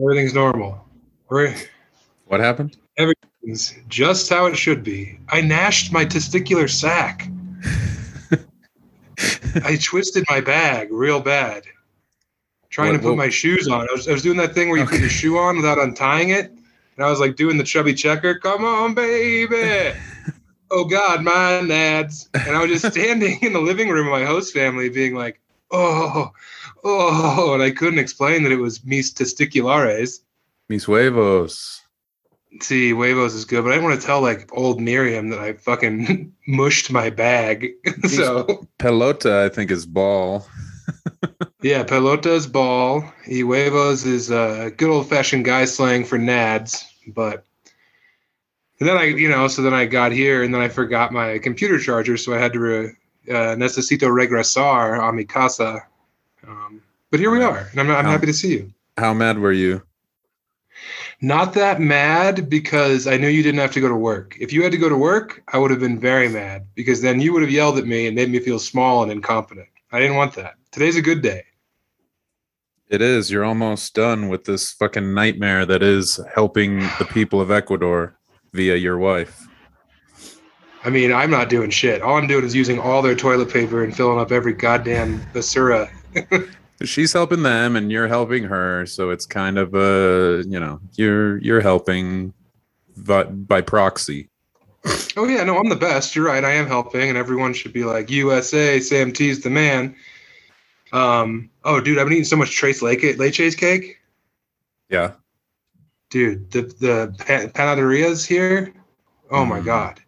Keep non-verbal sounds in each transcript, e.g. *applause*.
Everything's normal. What happened? everything's just how it should be. I gnashed my testicular sac. *laughs* I twisted my bag real bad. Trying What- to put what- my shoes on. I was, I was doing that thing where you put Okay. your shoe on without untying it. And I was like doing the chubby checker. Come on, baby. *laughs* oh God, my nads. And I was just standing in the living room of my host family being like, oh, oh. And I couldn't explain that it was mis testiculares. Mis huevos. See, huevos is good, but I didn't want to tell like old Miriam that I fucking *laughs* mushed my bag. *laughs* so Pelota, I think, is ball. *laughs* yeah, pelota's ball. Y huevos is uh, good old fashioned guy slang for nads. But and then I, you know, so then I got here and then I forgot my computer charger, so I had to re, uh, necesito regresar a mi casa. Um, but here we are, and I'm, I'm Um, happy to see you. How mad were you? Not that mad because I knew you didn't have to go to work. If you had to go to work, I would have been very mad because then you would have yelled at me and made me feel small and incompetent. I didn't want that. Today's a good day. It is. You're almost done with this fucking nightmare that is helping the people of Ecuador via your wife. I mean, I'm not doing shit. All I'm doing is using all their toilet paper and filling up every goddamn basura. *laughs* She's helping them and you're helping her, so it's kind of a, you know, you're you're helping by, by proxy. Oh yeah, no, I'm the best. You're right. I am helping, and everyone should be like USA. Sam T's the man. Um. Oh, dude, I've been eating so much Trace Lake Leche's cake. Yeah. dude the the pa- panaderias here oh my Mhm. god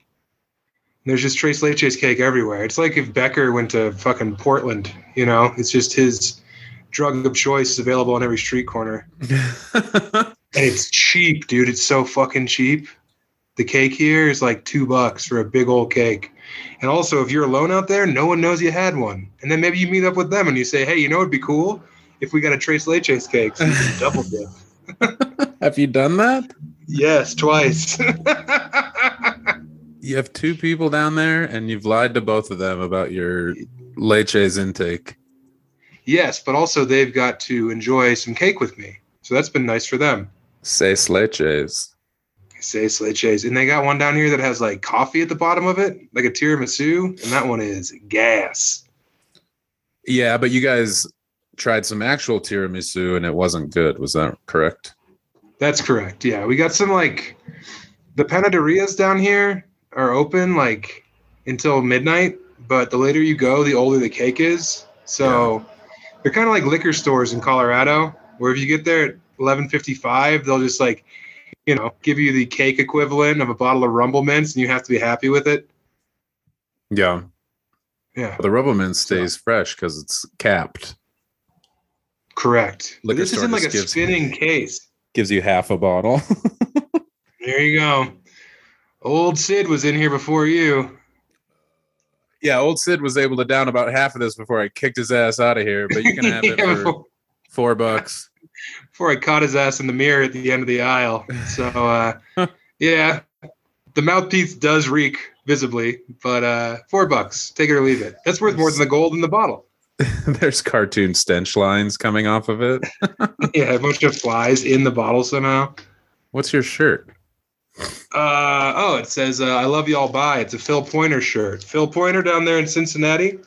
there's just tres leches cake everywhere. It's like if becker went to fucking portland you know? It's just his drug of choice is available on every street corner. *laughs* And it's cheap dude. It's so fucking cheap. The cake here is like two bucks for a big old cake. And also if you're alone out there no one knows you had one. And then maybe you meet up with them and you say hey you know it'd be cool? If we got a tres leches cake so you can double dip. *laughs* Have you done that? Yes, twice. *laughs* You have two people down there and you've lied to both of them about your leches intake. yes, but also they've got to enjoy some cake with me. So that's been nice for them. Seis leches. Say leches. And they got one down here that has like coffee at the bottom of it, like a tiramisu, and that one is gas. Yeah, but you guys tried some actual tiramisu and it wasn't good. Was that correct? That's correct. Yeah, we got some like the panaderias down here are open like until midnight, but the later you go, the older the cake is. So they're kind of like liquor stores in Colorado, where if you get there at eleven fifty five, they'll just like you know give you the cake equivalent of a bottle of Rumple Minze, and you have to be happy with it. Yeah. Yeah, The Rumple Minze stays fresh because it's capped. correct. Liquor this is in like a gives- spinning case. Gives you half a bottle. *laughs* There you go. Old Sid was in here before you. yeah, old Sid was able to down about half of this before I kicked his ass out of here, but you can have *laughs* it for four bucks. before I caught his ass in the mirror at the end of the aisle. So *laughs* uh, yeah, the mouthpiece does reek visibly, but uh, four bucks, take it or leave it. That's worth more than the gold in the bottle. *laughs* There's cartoon stench lines coming off of it. yeah, a bunch of flies in the bottle somehow. What's your shirt? Uh, oh, it says uh, "I love y'all." Bye. It's a Phil Pointer shirt. Phil Pointer down there in Cincinnati.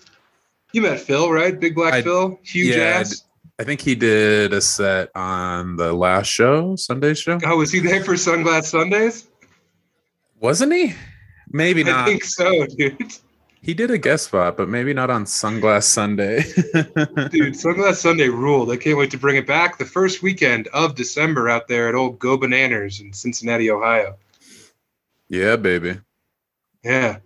You met Phil, right? Big Black I- Phil, huge yeah, I ass. I think he did a set on the last show, Sunday show. Oh, was he there for Sunglass Sundays? Wasn't he? Maybe not. I think so, dude. He did a guest spot, but maybe not on Sunglass Sunday. *laughs* Dude, Sunglass Sunday ruled. I can't wait to bring it back the first weekend of December out there at old Go Bananas in Cincinnati, Ohio. yeah, baby. Yeah.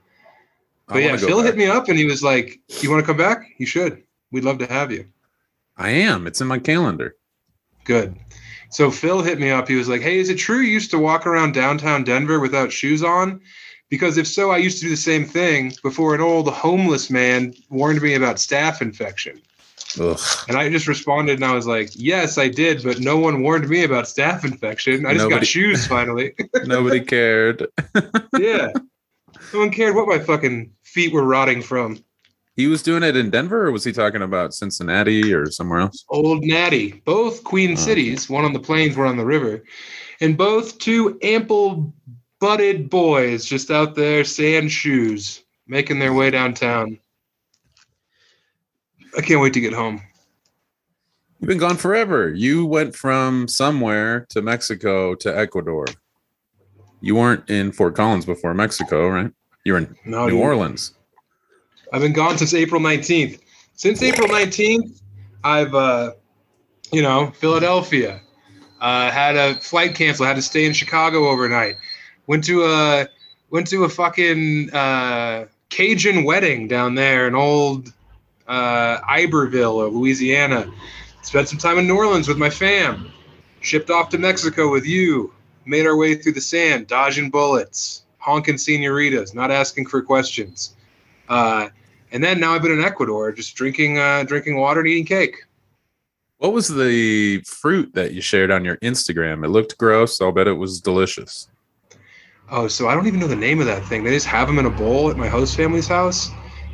But yeah, Phil hit me up and he was like, You want to come back? You should. We'd love to have you. I am. It's in my calendar. Good. So Phil hit me up. He was like, Hey, is it true you used to walk around downtown Denver without shoes on? Because if so, I used to do the same thing before an old homeless man warned me about staph infection. Ugh. And I just responded and I was like, Yes, I did, but no one warned me about staph infection. I just Nobody- got shoes finally. *laughs* Nobody cared. *laughs* yeah. No one cared what my fucking feet were rotting from. He was doing it in Denver, or was he talking about Cincinnati or somewhere else? Old Natty, both Queen Oh, cities, one on the plains, one on the river, and both two ample butted boys just out there, sand shoes, making their way downtown. I can't wait to get home. You've been gone forever. You went from somewhere to Mexico to Ecuador. You weren't in Fort Collins before Mexico, right? You were in No, New dude. Orleans. I've been gone since April 19th. Since April 19th, I've, uh, you know, Philadelphia. Uh, had a flight cancel. Had to stay in Chicago overnight. Went to a went to a fucking uh, Cajun wedding down there in old uh, Iberville, of Louisiana. Spent some time in New Orleans with my fam. Shipped off to Mexico with you. Made our way through the sand, dodging bullets, honking senoritas, not asking for questions. Uh, and then now I've been in Ecuador, just drinking uh, drinking water and eating cake. What was the fruit that you shared on your Instagram? It looked gross. I'll bet it was delicious. Oh, so I don't even know the name of that thing. They just have them in a bowl at my host family's house,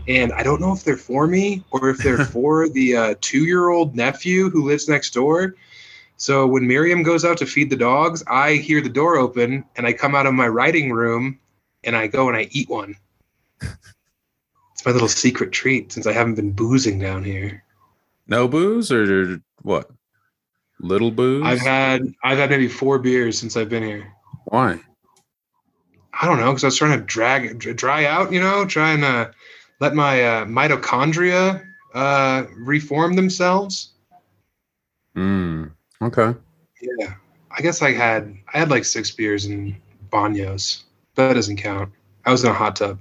and I don't know if they're for me or if they're *laughs* for the uh, two-year-old nephew who lives next door. So when Miriam goes out to feed the dogs, I hear the door open and I come out of my writing room and I go and I eat one. It's my little secret treat since I haven't been boozing down here. No booze or what? Little booze? I've had I've had maybe four beers since I've been here. Why? I don't know because I was trying to drag dry out, you know, trying to let my uh, mitochondria uh, reform themselves. Mm, okay. Yeah, I guess I had I had like six beers and banos. That doesn't count. I was in a hot tub.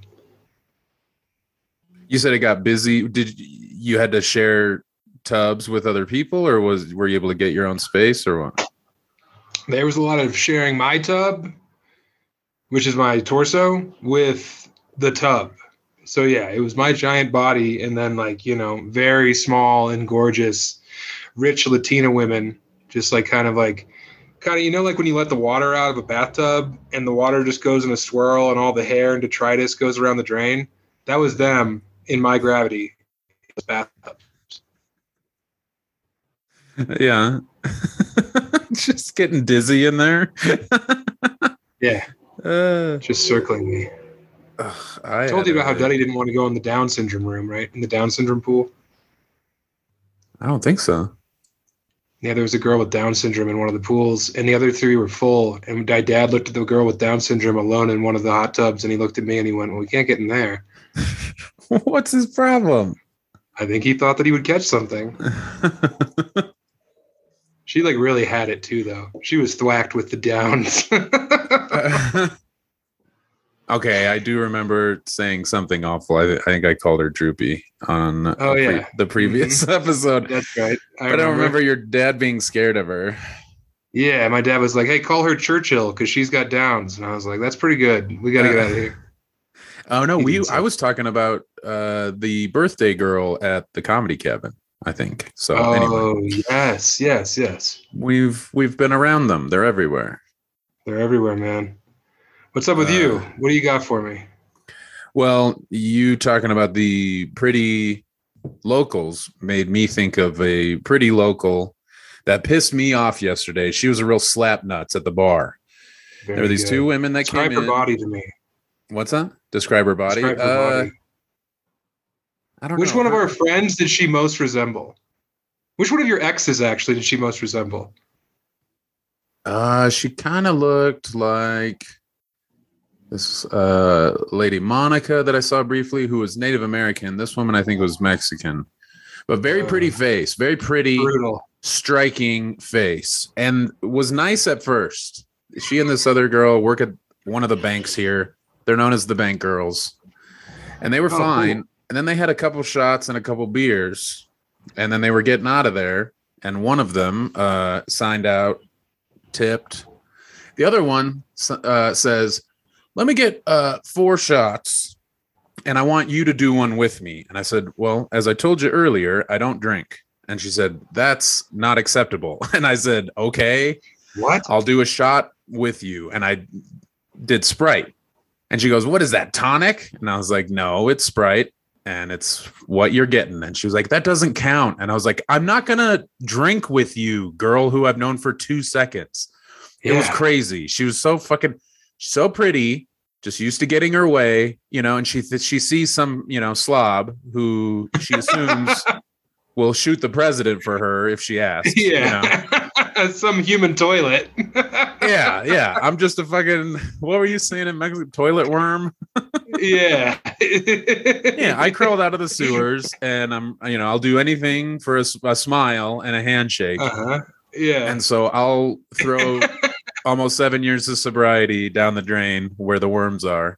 You said it got busy. Did you had to share tubs with other people, or was were you able to get your own space, or what? There was a lot of sharing my tub, which is my torso, with the tub. So yeah, it was my giant body, and then like you know, very small and gorgeous, rich Latina women, just like kind of like, kind of you know, like when you let the water out of a bathtub and the water just goes in a swirl, and all the hair and detritus goes around the drain. That was them in my gravity bathtub. *laughs* yeah. *laughs* Just getting dizzy in there. *laughs* Yeah, Uh, just circling me. ugh, I I told you about how a- Duddy didn't want to go in the Down syndrome room, right? In the Down syndrome pool. I don't think so. Yeah, there was a girl with Down syndrome in one of the pools, and the other three were full. And my dad looked at the girl with Down syndrome alone in one of the hot tubs, and he looked at me and he went, "Well, we can't get in there." *laughs* What's his problem? I think he thought that he would catch something. *laughs* She like really had it too, though. She was thwacked with the Downs. *laughs* okay, I do remember saying something awful. I, I think I called her droopy on Oh, pre- yeah. the previous episode. That's right. but I don't remember your dad being scared of her. Yeah, my dad was like, "Hey, call her Churchill because she's got Downs," and I was like, "That's pretty good. We got to get out of here." *laughs* Oh no, we. I was talking about uh the birthday girl at the comedy cabin, I think. So Oh, anyway, yes, yes, yes. we've we've been around them. They're everywhere. They're everywhere, man. What's up with you? Uh, What do you got for me? Well, you talking about the pretty locals made me think of a pretty local that pissed me off yesterday. She was a real slap nuts at the bar. there were these two women that. Describe came her in. body to me. What's that? Describe her body. Describe her Uh, body. I don't Which know. one of our friends did she most resemble? Which one of your exes actually did she most resemble? Uh, she kind of looked like this uh lady Monica that I saw briefly, who was Native American. This woman I think was Mexican, but very pretty Uh, face, very pretty, Brutal. striking face, and was nice at first. She and this other girl work at one of the banks here. They're known as the Bank Girls, and they were Oh, fine. cool. And then they had a couple shots and a couple beers, and then they were getting out of there. And one of them uh, signed out, tipped. The other one uh, says, "Let me get uh, four shots, and I want you to do one with me." And I said, "Well, as I told you earlier, I don't drink." And she said, "That's not acceptable." *laughs* And I said, "Okay, What? I'll do a shot with you." And I did Sprite. And she goes, "What is that tonic?" And I was like, "No, it's Sprite." And it's what you're getting. And she was like, that doesn't count. And I was like, I'm not gonna drink with you, girl who I've known for two seconds. It was crazy. She was so fucking so pretty, just used to getting her way, you know, and she she sees some, you know, slob who she assumes *laughs* will shoot the president for her if she asks. you know? *laughs* Some human toilet. *laughs* yeah, yeah. I'm just a fucking what were you saying in Mexico? Toilet worm? yeah. *laughs* Yeah, I crawled out of the sewers and I'm you know, I'll do anything for a smile and a handshake. Uh-huh. Yeah. And so I'll throw almost seven years of sobriety down the drain where the worms are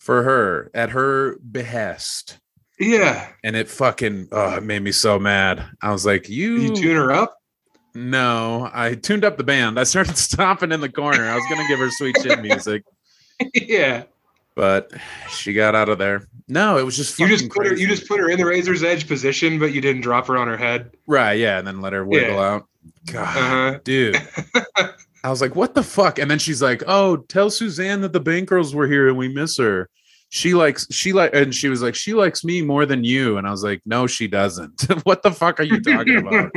for her at her behest. yeah. And it fucking oh, it made me so mad. I was like, you, You tune her up? No, I tuned up the band. I started *laughs* stomping in the corner. I was gonna give her sweet chin music, *laughs* yeah. but she got out of there. No, it was just You just put her you just put her in the razor's edge position, but you didn't drop her on her head. right, yeah, and then let her wiggle out. God, Uh-huh. dude. *laughs* I was like, what the fuck? And then she's like, oh, tell Suzanne that the bank girls were here and we miss her. She likes, she like, and she was like, she likes me more than you. And I was like, no, she doesn't. *laughs* what the fuck are you talking about? *laughs*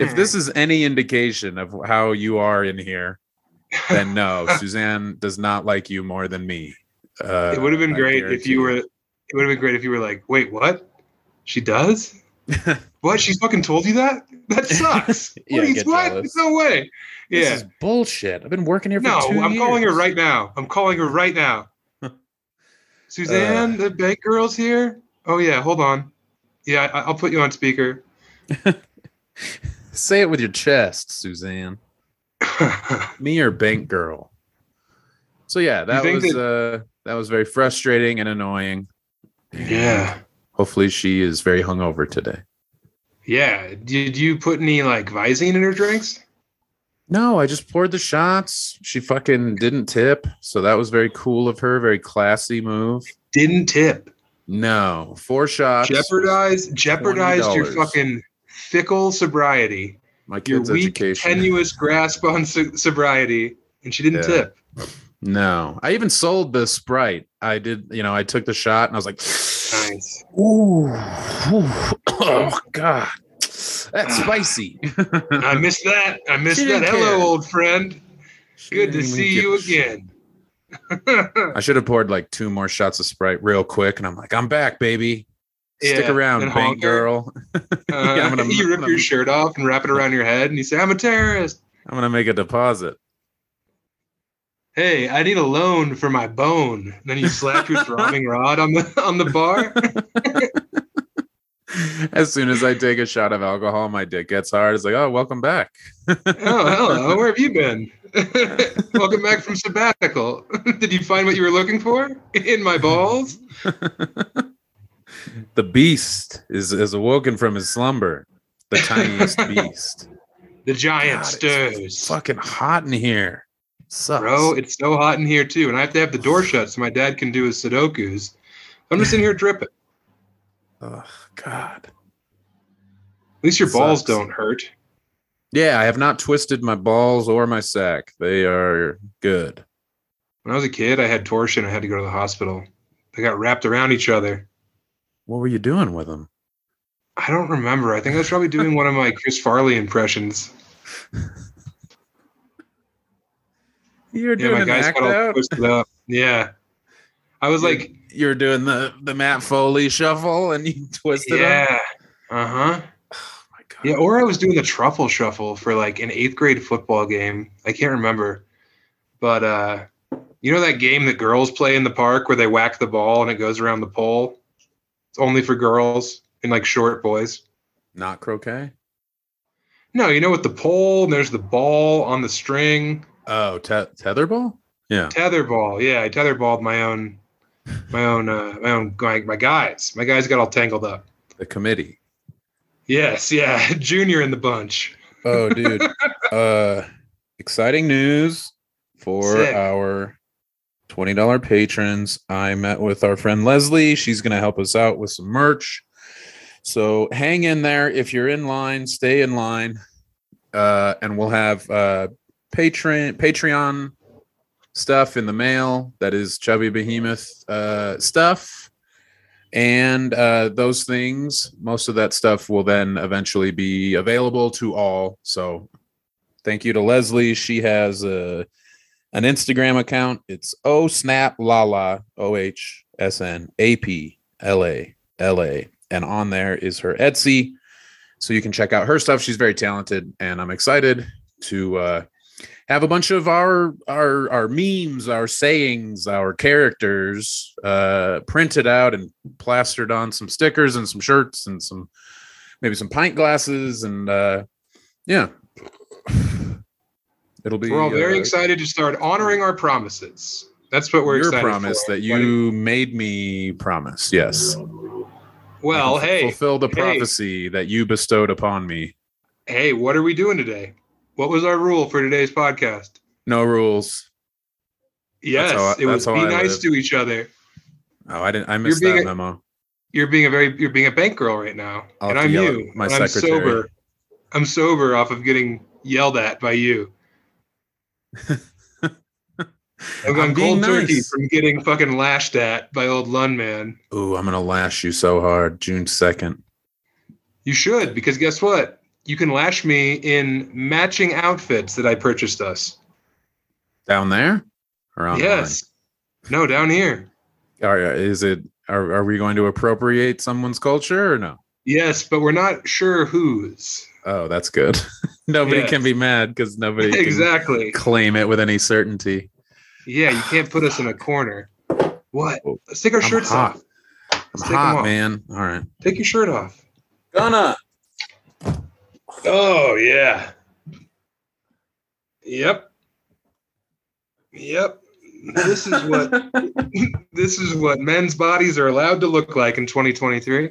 if this is any indication of how you are in here, then no, *laughs* Suzanne does not like you more than me. Uh, it would have been I great if you were it would have been great if you were like, wait, what? She does? what? She's fucking told you that? That sucks. Yeah, Please, what? jealous. No way. This Yeah. is bullshit. I've been working here for No, I'm calling her right now. I'm calling her right now. Suzanne, the bank girl's here. Oh yeah, hold on. Yeah, I, I'll put you on speaker. *laughs* Say it with your chest, Suzanne. *laughs* Me or bank girl. So yeah, that was uh that was very frustrating and annoying. yeah, Hopefully she is very hungover today. yeah. Did you put any like Visine in her drinks? No, I just poured the shots. She fucking didn't tip, so that was very cool of her, very classy move. Didn't tip. No, four shots. Jeopardize, jeopardized your $20. fucking fickle sobriety, my your weak, education. tenuous grasp on so- sobriety, and she didn't Yeah. tip. No, I even sold the Sprite. I did, you know, I took the shot and I was like, Nice. *sighs* ooh, ooh, *coughs* oh god, that's spicy. I missed that. I *laughs* missed that. didn't Hello, old friend. She Good to see you again. I should have poured like two more shots of Sprite real quick, and I'm like, I'm back, baby. Stick around, bank girl. Uh, *laughs* Yeah, I'm gonna- *laughs* you rip I'm your gonna- shirt off and wrap it around your head, and you say, "I'm a terrorist." I'm gonna make a deposit. Hey, I need a loan for my bone. And then you slap your throbbing rod on the on the bar. *laughs* As soon as I take a shot of alcohol, my dick gets hard. It's like, oh, welcome back. Oh, hello. *laughs* Where have you been? *laughs* Welcome back from sabbatical. Did you find what you were looking for in my balls? the beast is, is awoken from his slumber. The tiniest beast. The giant God, stirs. It's fucking hot in here. Sucks. Bro, it's so hot in here too, and I have to have the door shut so my dad can do his Sudokus. I'm just in here dripping. oh, God. At least your balls Sucks. don't hurt. Yeah, I have not twisted my balls or my sack. They are good. When I was a kid, I had torsion. I had to go to the hospital. They got wrapped around each other. What were you doing with them? I don't remember. I think I was probably doing one of my Chris Farley impressions. You're Yeah, doing my an guys act got all out. twisted up. Yeah. I was like, You're doing the the Matt Foley shuffle, and you *laughs* twisted yeah. Uh huh. Oh my God. Yeah, or I was doing the truffle shuffle for like an eighth grade football game. I can't remember. But uh you know that game that girls play in the park where they whack the ball and it goes around the pole? It's only for girls and like short boys. Not croquet. No, you know with the pole and there's the ball on the string. Oh, te- tetherball. Yeah. Tetherball. Yeah, I tetherballed my own my own uh my own my, my guys. My guys got all tangled up. The committee. Yes, yeah. *laughs* Junior in the bunch. Oh, dude. *laughs* uh, exciting news for Sick. our $20 patrons. I met with our friend Leslie. She's going to help us out with some merch. So hang in there. If you're in line, stay in line. Uh, and we'll have uh, Patreon, Patreon stuff in the mail that is Chubby Behemoth uh, stuff. And uh, those things, most of that stuff will then eventually be available to all. So thank you to Leslie. She has a an Instagram account. It's oh snap lala o h s n a p l a l a, and on there is her Etsy, so you can check out her stuff. She's very talented, and I'm excited to uh, have a bunch of our our our memes, our sayings, our characters uh, printed out and plastered on some stickers and some shirts and some maybe some pint glasses and uh, yeah. *sighs* It'll be. We're all very uh, excited to start honoring our promises. That's what we're your excited promise for. that you made me promise. Yes. Well, hey, fulfill the hey. prophecy that you bestowed upon me. hey, what are we doing today? What was our rule for today's podcast? No rules. Yes, I- it was be nice live. to each other. Oh, I didn't. I missed that a- memo. You're being a very you're being a bank girl right now, I'll and I'm you. my and I'm secretary. sober. I'm sober off of getting yelled at by you. *laughs* I'm being cold turkey from getting fucking lashed at by old Lund man. Ooh, I'm gonna lash you so hard. June second. You should, because guess what? You can lash me in matching outfits that I purchased us. Down there? Or online? Yes. No, down here. Are, is it? Are, are we going to appropriate someone's culture or no? Yes, but we're not sure whose. Oh, that's good. *laughs* nobody Yes. can be mad because nobody can exactly. claim it with any certainty. Yeah, you can't put us in a corner. What? Oh, Let's take our I'm shirts hot. off. I'm Let's take 'em hot, off. man. All right. Take your shirt off. Gonna. Oh yeah. Yep. Yep. This is what *laughs* this is what men's bodies are allowed to look like in 2023.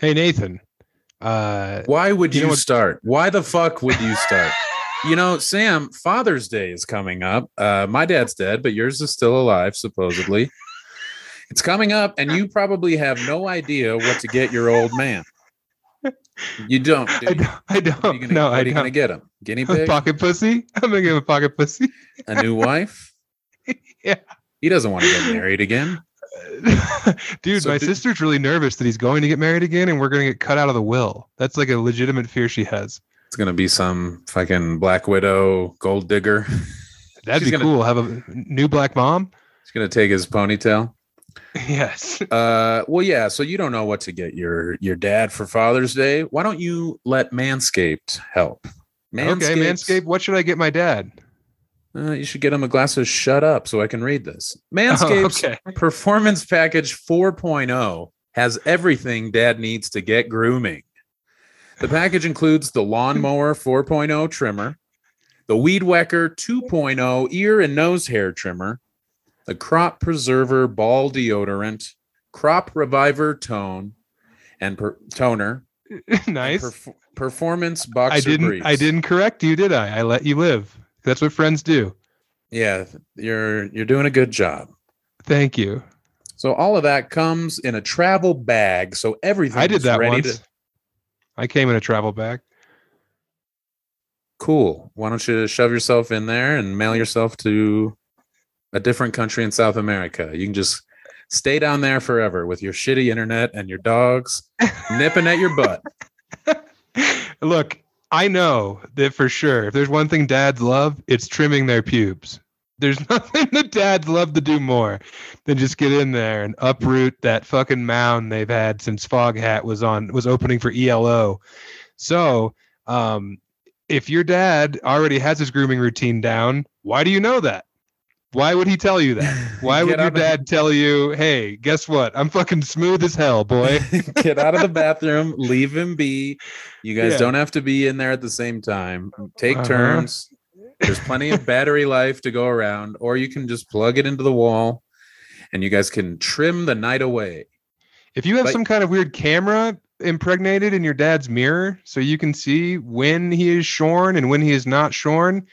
Hey Nathan. Uh Why would You you, know what- start? Why the fuck would you start? you know, Sam, Father's Day is coming up. Uh, my dad's dead, but yours is still alive, supposedly. It's coming up, and you probably have no idea what to get your old man. You don't. do I don't, I don't gonna, no, I you gonna don't. get him? Guinea *laughs* pig? Pocket pussy? I'm gonna give him a pocket pussy. A new *laughs* wife? Yeah. He doesn't want to get married again. *laughs* Dude, So my did- sister's really nervous that he's going to get married again and we're gonna get cut out of the will. That's like a legitimate fear she has. It's gonna be some fucking Black Widow gold digger. That'd She's be gonna- cool. Have a new black mom? He's gonna take his ponytail. *laughs* yes. Uh, well, yeah. So you don't know what to get your your dad for Father's Day. Why don't you let Manscaped help? Okay, Manscaped, what should I get my dad? Uh, you should get him a glass of Shut Up so I can read this. Manscaped's Oh, *laughs* okay. Performance Package 4.0 has everything dad needs to get grooming. The package includes the Lawnmower 4.0 trimmer, the Weed Whacker 2.0 ear and nose hair trimmer, the Crop Preserver ball deodorant, Crop Reviver tone, and per- toner, *laughs* and nice. perf- performance boxer I didn't briefs. I didn't correct you, did I? I let you live. That's what friends do. Yeah, you're you're doing a good job. Thank you. So all of that comes in a travel bag. So everything I did that ready once. to I came in a travel bag. cool. Why don't you shove yourself in there and mail yourself to a different country in South America? You can just stay down there forever with your shitty internet and your dogs *laughs* nipping at your butt. Look, I know that for sure. If there's one thing dads love, it's trimming their pubes. There's *laughs* nothing that dads love to do more than just get in there and uproot that fucking mound they've had since Foghat was on was opening for ELO. So, um, if your dad already has his grooming routine down, why do you know that? Why would he tell you that? *laughs* Why would your out of- dad tell you, "Hey, guess what? I'm fucking smooth as hell, boy." *laughs* Get out of the bathroom, leave him be. You guys Yeah. don't have to be in there at the same time. Take Uh-huh. turns. There's plenty of battery life to go around, or you can just plug it into the wall and you guys can trim the night away. If you have Like- some kind of weird camera impregnated in your dad's mirror so you can see when he is shorn and when he is not shorn,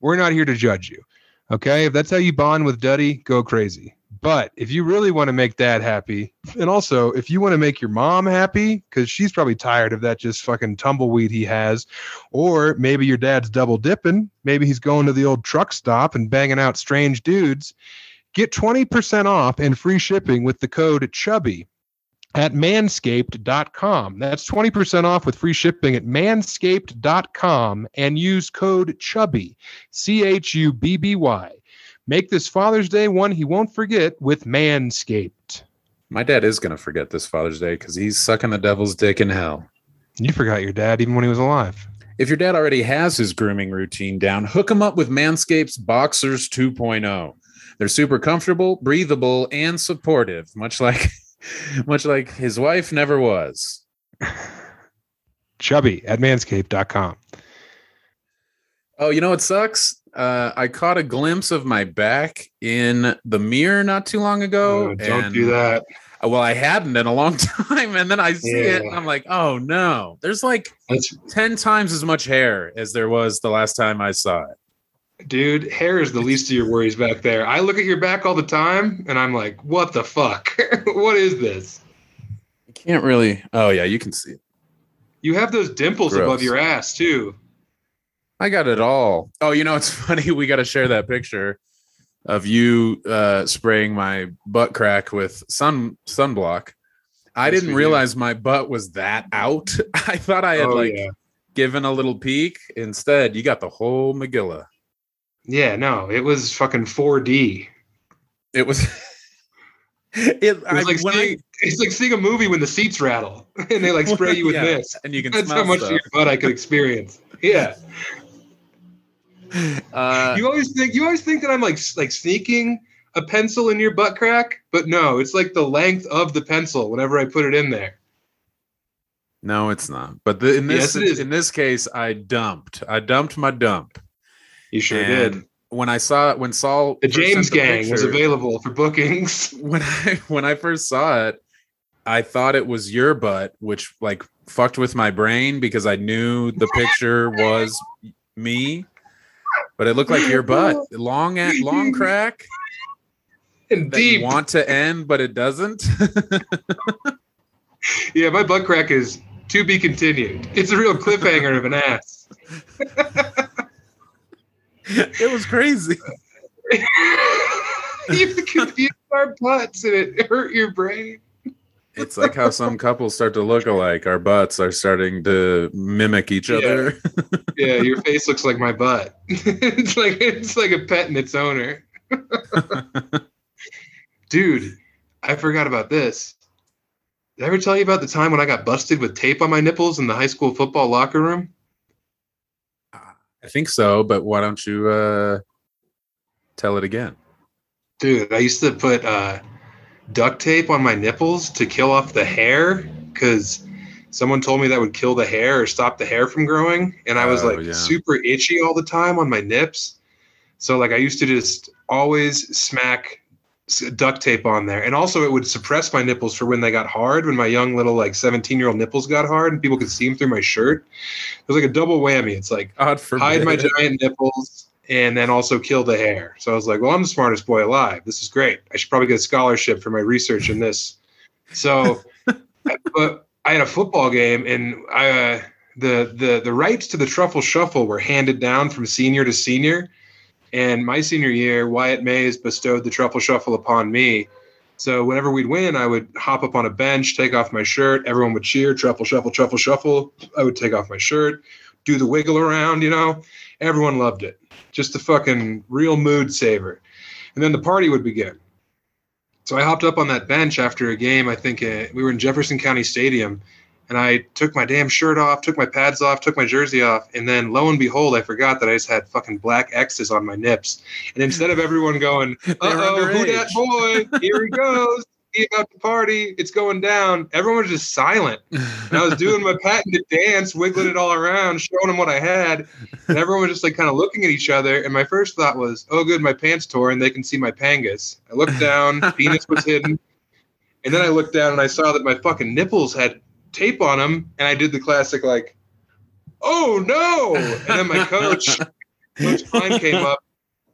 we're not here to judge you. Okay? If that's how you bond with Duddy, go crazy. But if you really want to make dad happy, and also if you want to make your mom happy, because she's probably tired of that just fucking tumbleweed he has, or maybe your dad's double dipping, maybe he's going to the old truck stop and banging out strange dudes, Get 20% off and free shipping with the code CHUBBY at manscaped.com. That's 20% off with free shipping at manscaped.com and use code CHUBBY, C H U B B Y. Make this Father's Day one he won't forget with Manscaped. My dad is going to forget this Father's Day because he's sucking the devil's dick in hell. You forgot your dad even when he was alive. If your dad already has his grooming routine down, hook him up with Manscaped's Boxers 2.0. They're super comfortable, breathable, and supportive, much like much like his wife never was. Chubby at manscaped.com. Oh, you know what sucks? Uh, I caught a glimpse of my back in the mirror not too long ago. Oh, don't and- do that. Uh, Well, I hadn't in a long *laughs* time, and then I see it, and I'm like, "Oh no!" There's like That's ten times as much hair as there was the last time I saw it. Dude, hair is the least of your worries back there. I look at your back all the time and I'm like, what the fuck? *laughs* what is this? You can't really. Oh yeah, you can see it. You have those dimples Gross. above your ass too. I got it all. Oh, you know it's *laughs* funny. We got to share that picture of you uh, spraying my butt crack with sun sunblock. I didn't realize my butt was that out. *laughs* I thought I had oh like yeah. given a little peek. Instead, you got the whole Megillah. Yeah, no, it was fucking 4D. It was. *laughs* it, It I, was like when I- seeing, it's like seeing a movie when the seats rattle *laughs* and they like *laughs* spray you with Yeah, this. and you can That's smell how much stuff. of your butt I could experience. Yeah. Uh, you always think you always think that I'm like like sneaking a pencil in your butt crack, but no, it's like the length of the pencil whenever I put it in there. no, it's not. But the, in this Yes, in this case, I dumped. I dumped my dump. You sure And did. When I saw it, when Saul The James the Gang was available for bookings. *laughs* when I when I first saw it, I thought it was your butt, which like fucked with my brain because I knew the picture was me, but it looked like your butt, long at long crack And deep. want to end, but it doesn't. *laughs* Yeah, my butt crack is to be continued. It's a real cliffhanger of an ass. *laughs* *laughs* it was crazy. *laughs* you confused our butts and it hurt your brain. It's like how some couples start to look alike. Our butts are starting to mimic each Yeah. other. *laughs* Yeah, your face looks like my butt. it's like it's like a pet and its owner. Dude, I forgot about this. Did I ever tell you about the time when I got busted with tape on my nipples in the high school football locker room? I think so, but why don't you uh, tell it again? Dude, I used to put uh, duct tape on my nipples to kill off the hair because someone told me that would kill the hair or stop the hair from growing. And I was Oh, like yeah. super itchy all the time on my nips. So, like, I used to just always smack duct tape on there. And also, it would suppress my nipples for when they got hard, when my young little, like, 17 year old nipples got hard and people could see them through my shirt. It was like a double whammy. It's like, God hide my giant nipples and then also kill the hair. So I was like, well, I'm the smartest boy alive. This is great. I should probably get a scholarship for my research in this. So, *laughs* but I had a football game and I, uh, the, the, the rights to the truffle shuffle were handed down from senior to senior. And my senior year, Wyatt Mays bestowed the truffle shuffle upon me. So whenever we'd win, I would hop up on a bench, take off my shirt. Everyone would cheer, truffle, shuffle, truffle, shuffle. I would take off my shirt, do the wiggle around, you know. Everyone loved it. Just a fucking real mood saver. And then the party would begin. So I hopped up on that bench after a game. I think uh, we were in Jefferson County Stadium, and I took my damn shirt off, took my pads off, took my jersey off, and then lo and behold, I forgot that I just had fucking black X's on my nips. And instead of everyone going, *laughs* "Uh oh, who that boy? Here he goes." *laughs* He about to party. It's going down. Everyone was just silent. And I was doing my patented dance, wiggling it all around, showing them what I had. And everyone was just like kind of looking at each other. And my first thought was, oh, good, my pants tore and they can see my pangas. I looked down, *laughs* penis was hidden. And then I looked down and I saw that my fucking nipples had tape on them. And I did the classic, like, oh no. And then my coach, *laughs* Coach Klein came up,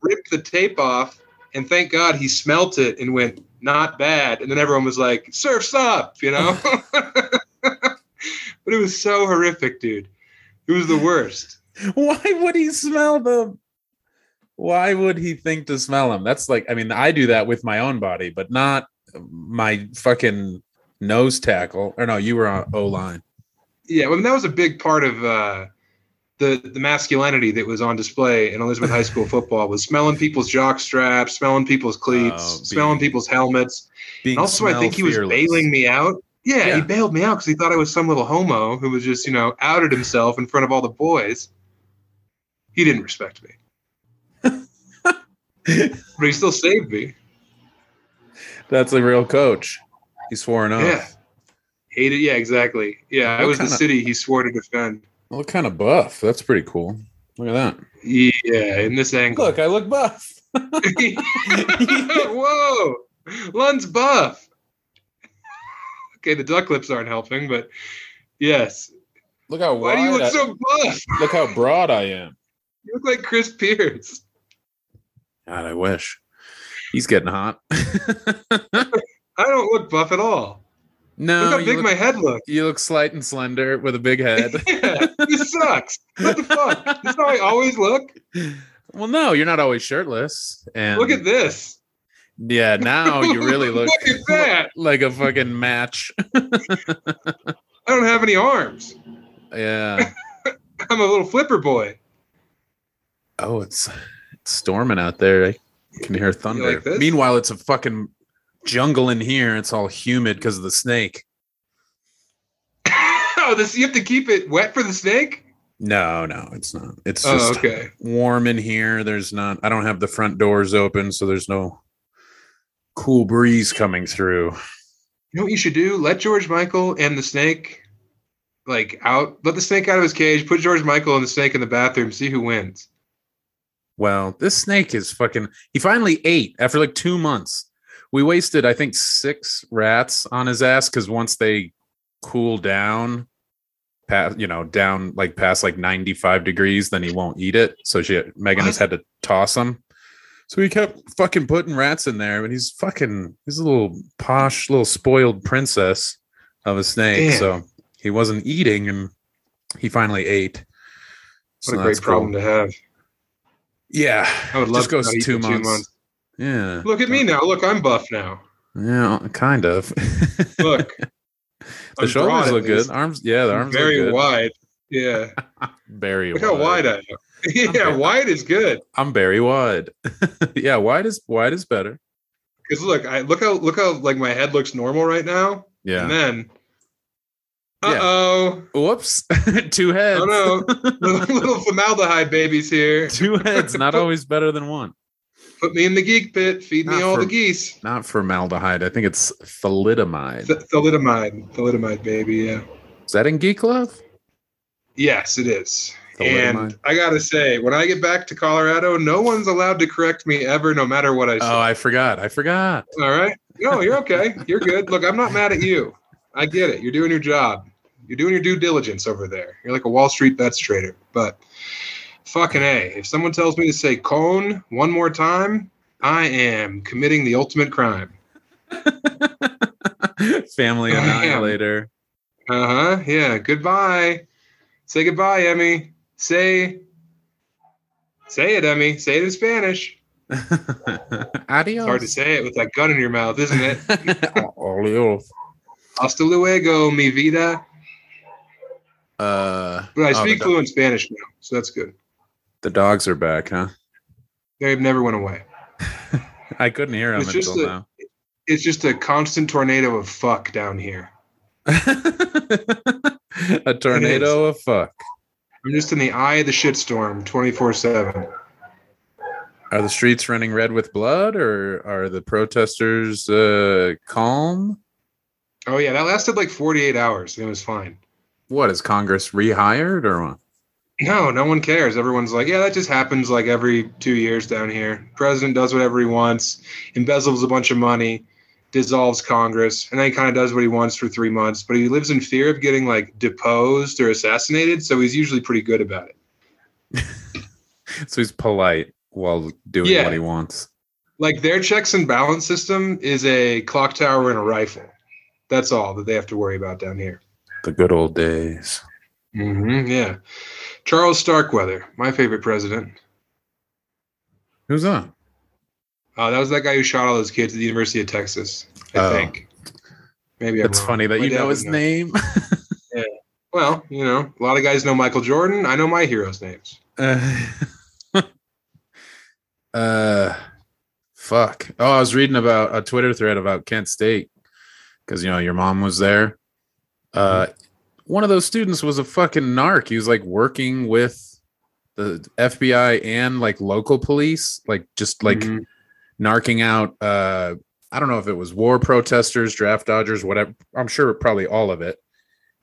ripped the tape off. And thank God he smelt it and went, not bad. And then everyone was like, surf's up, you know? *laughs* but it was so horrific, dude. It was the worst. Why would he smell them? Why would he think to smell them? That's like, I mean, I do that with my own body, but not my fucking nose tackle. Or no, you were on O line. Yeah, well, that was a big part of uh, the the masculinity that was on display in Elizabeth High School *laughs* football was smelling people's jock straps, smelling people's cleats, Oh, being- smelling people's helmets. Being And also, I think he was fearless. bailing me out. Yeah, Yeah. he bailed me out because he thought I was some little homo who was just, you know, outed himself in front of all the boys. He didn't respect me, *laughs* but he still saved me. That's a real coach. He swore an oath. Yeah. Hated, yeah, exactly. Yeah, I was the kinda- city he swore to defend. Look kind of buff. That's pretty cool. Look at that. Yeah, in this angle. Look, I look buff. *laughs* *laughs* Whoa, Lund's buff. Okay, the duck lips aren't helping, but yes. Look how Why do you look I- so buff? *laughs* look how broad I am. You look like Chris Pierce. God, I wish. He's getting hot. I don't look buff at all. no, look how big look, my head looks. you look slight and slender with a big head. *laughs* yeah, this sucks. What the fuck? This is how I always look. well, no, you're not always shirtless. And Look at this. yeah, now *laughs* you really look *laughs* like a fucking match. I don't have any arms. Yeah. I'm a little flipper boy. Oh, it's it's storming out there. I can hear thunder. like? Meanwhile, it's a fucking jungle in here. It's all humid because of the snake. *laughs* oh, this you have to keep it wet for the snake. No, no, it's not. It's Oh, just okay. warm in here. There's not. I don't have the front doors open, so there's no cool breeze coming through. You know what you should do? Let George Michael and the snake like out. Let the snake out of his cage. Put George Michael and the snake in the bathroom. See who wins. Well, this snake is fucking. He finally ate after like two months. We wasted, I think, six rats on his ass because once they cool down, past you know, down like past like ninety five degrees, then he won't eat it. So she, Megan has had to toss them. So he kept fucking putting rats in there, but he's fucking, he's a little posh, little spoiled princess of a snake. Damn. So he wasn't eating, and he finally ate. What So a great that's cool. problem to have. Yeah, I would love just goes to not eat two months. Yeah. Look at me now. Look, I'm buff now. Yeah, kind of. Look, *laughs* the I'm shoulders look good. Arms, yeah, the arms very look good. wide. Yeah. *laughs* Very Look how wide I am. *laughs* yeah, very- wide is good. I'm very wide. yeah, wide is wide is better. Because look, I look how look how like my head looks normal right now, Yeah. and then, uh Yeah. oh, Whoops. Two heads. oh no, little, little formaldehyde babies here. Two heads, not always better than one. Put me in the geek pit. Feed me all for- the geese. Not formaldehyde. I think it's thalidomide. Th- thalidomide, thalidomide, baby. Yeah. Is that in Geek Love? Yes, it is. Thalidomide. And I gotta say, when I get back to Colorado, no one's allowed to correct me ever, no matter what I oh, say. Oh, I forgot. I forgot. All right. No, you're okay. You're good. Look, I'm not mad at you. I get it. You're doing your job. You're doing your due diligence over there. You're like a Wall Street bets trader. But fucking A, if someone tells me to say cone one more time, I am committing the ultimate crime. *laughs* Family I annihilator. Uh huh. Yeah. Goodbye. Say goodbye, Emmy. Say, say it, Emmy. Say it in Spanish. *laughs* Adios. It's hard to say it with that gun in your mouth, isn't it? *laughs* Adios. Hasta luego, mi vida. Uh, But I oh, speak do- fluent Spanish now, so that's good. The dogs are back, huh? They've never went away. *laughs* I couldn't hear them It's just until a- now. It's just a constant tornado of fuck down here. *laughs* a tornado of fuck. I'm just in the eye of the shitstorm 24 7. Are the streets running red with blood, or are the protesters uh, calm? Oh, yeah, that lasted like 48 hours. It was fine. What is Congress rehired or what? No, no one cares. Everyone's like, yeah, that just happens like every two years down here. President does whatever he wants, embezzles a bunch of money, dissolves Congress, and then he kind of does what he wants for three months. But he lives in fear of getting like deposed or assassinated, so he's usually pretty good about it. *laughs* So he's polite while doing Yeah. what he wants. Like their checks and balance system is a clock tower and a rifle. That's all that they have to worry about down here. The good old days. hmm yeah. Charles Starkweather, my favorite president. Who's that? Uh, that was that guy who shot all those kids at the University of Texas. I Oh. think. Maybe I'm It's funny that My you know his name. *laughs* yeah. Well, you know, a lot of guys know Michael Jordan. I know my heroes' names. Uh, *laughs* uh, fuck. Oh, I was reading about a Twitter thread about Kent State because you know your mom was there. Uh, one of those students was a fucking narc. He was like working with the FBI and like local police, like just like Mhm. narking out. Uh, I don't know if it was war protesters, draft dodgers, whatever. I'm sure probably all of it.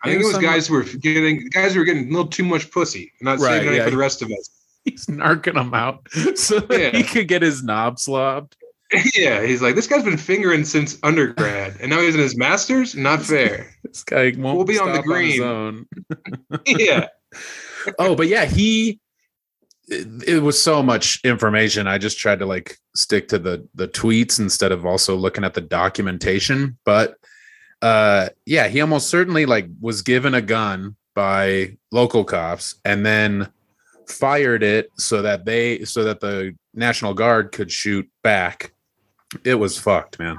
I think it was guys who were getting guys who were getting a little too much pussy, and not Right, saving any for the rest of us. *laughs* He's narking them out *laughs* so that he could get his knob slobbed. *laughs* yeah, he's like, this guy's been fingering since undergrad, and now he's in his master's. Not *laughs* fair. This guy won't We'll be on the green. own. *laughs* yeah, Oh, but yeah, he. It, it was so much information. I just tried to like stick to the the tweets instead of also looking at the documentation. But uh, yeah, he almost certainly like was given a gun by local cops and then fired it so that they so that the National Guard could shoot back. It was fucked, man.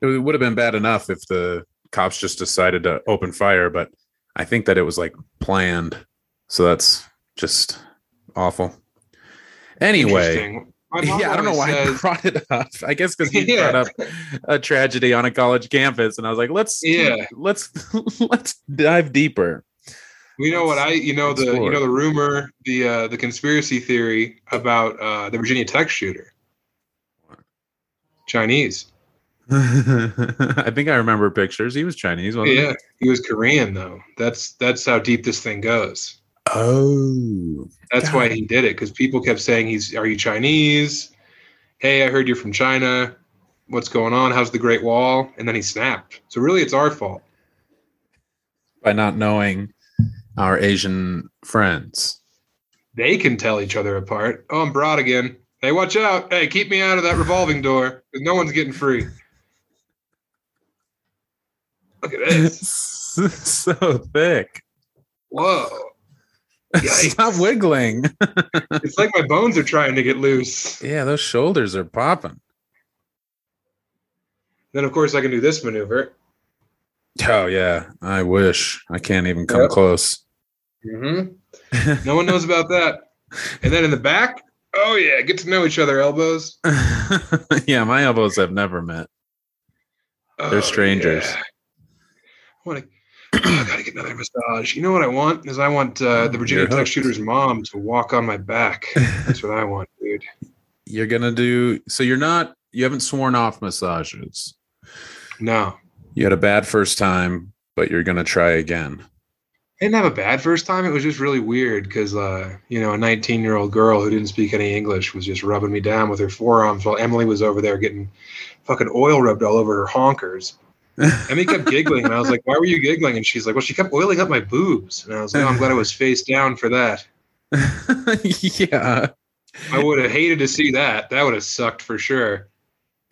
It would have been bad enough if the cops just decided to open fire, but I think that it was like planned. So that's just awful. Anyway, Interesting. My mom yeah, I don't know why I brought it up. I guess because you *laughs* Yeah. brought up a tragedy on a college campus, and I was like, let's Yeah. let's *laughs* let's dive deeper. You know what I? You know the Explore. you know the rumor, the uh, the conspiracy theory about uh, the Virginia Tech shooter. Chinese. *laughs* I think I remember pictures. He was Chinese, wasn't Yeah, he was Korean though. That's that's how deep this thing goes. Oh, That's why he did it because people kept saying he's are you Chinese? Hey, I heard you're from China. What's going on? How's the Great Wall? And then he snapped. So really, it's our fault. by not knowing our Asian friends. They can tell each other apart. Oh, I'm broad again. Hey, watch out! Hey, keep me out of that revolving door. 'cause No one's getting free. Look at this. *laughs* so thick. Whoa! *laughs* Yikes. Stop wiggling. *laughs* It's like my bones are trying to get loose. Yeah, those shoulders are popping. Then, of course, I can do this maneuver. Oh yeah, I wish I can't even come Yep. close. Mm-hmm. No one knows about that. And then in the back, oh yeah, get to know each other, elbows. *laughs* yeah, my elbows have never met. They're Oh, strangers. yeah. I want *clears throat* to. I gotta get another massage. You know what I want is I want uh, the Virginia Tech shooter's mom to walk on my back. That's what I *laughs* want, dude. You're gonna do so. You're not. You haven't sworn off massages. No, You had a bad first time, but you're gonna try again. I didn't have a bad first time. It was just really weird because, uh, you know, a 19 year old girl who didn't speak any English was just rubbing me down with her forearms while Emily was over there getting fucking oil rubbed all over her honkers. Emily kept giggling, and I was like, "Why were you giggling?" And she's like, "Well, she kept oiling up my boobs." And I was like, oh, "I'm glad I was face down for that. *laughs* yeah, I would have hated to see that. That would have sucked for sure.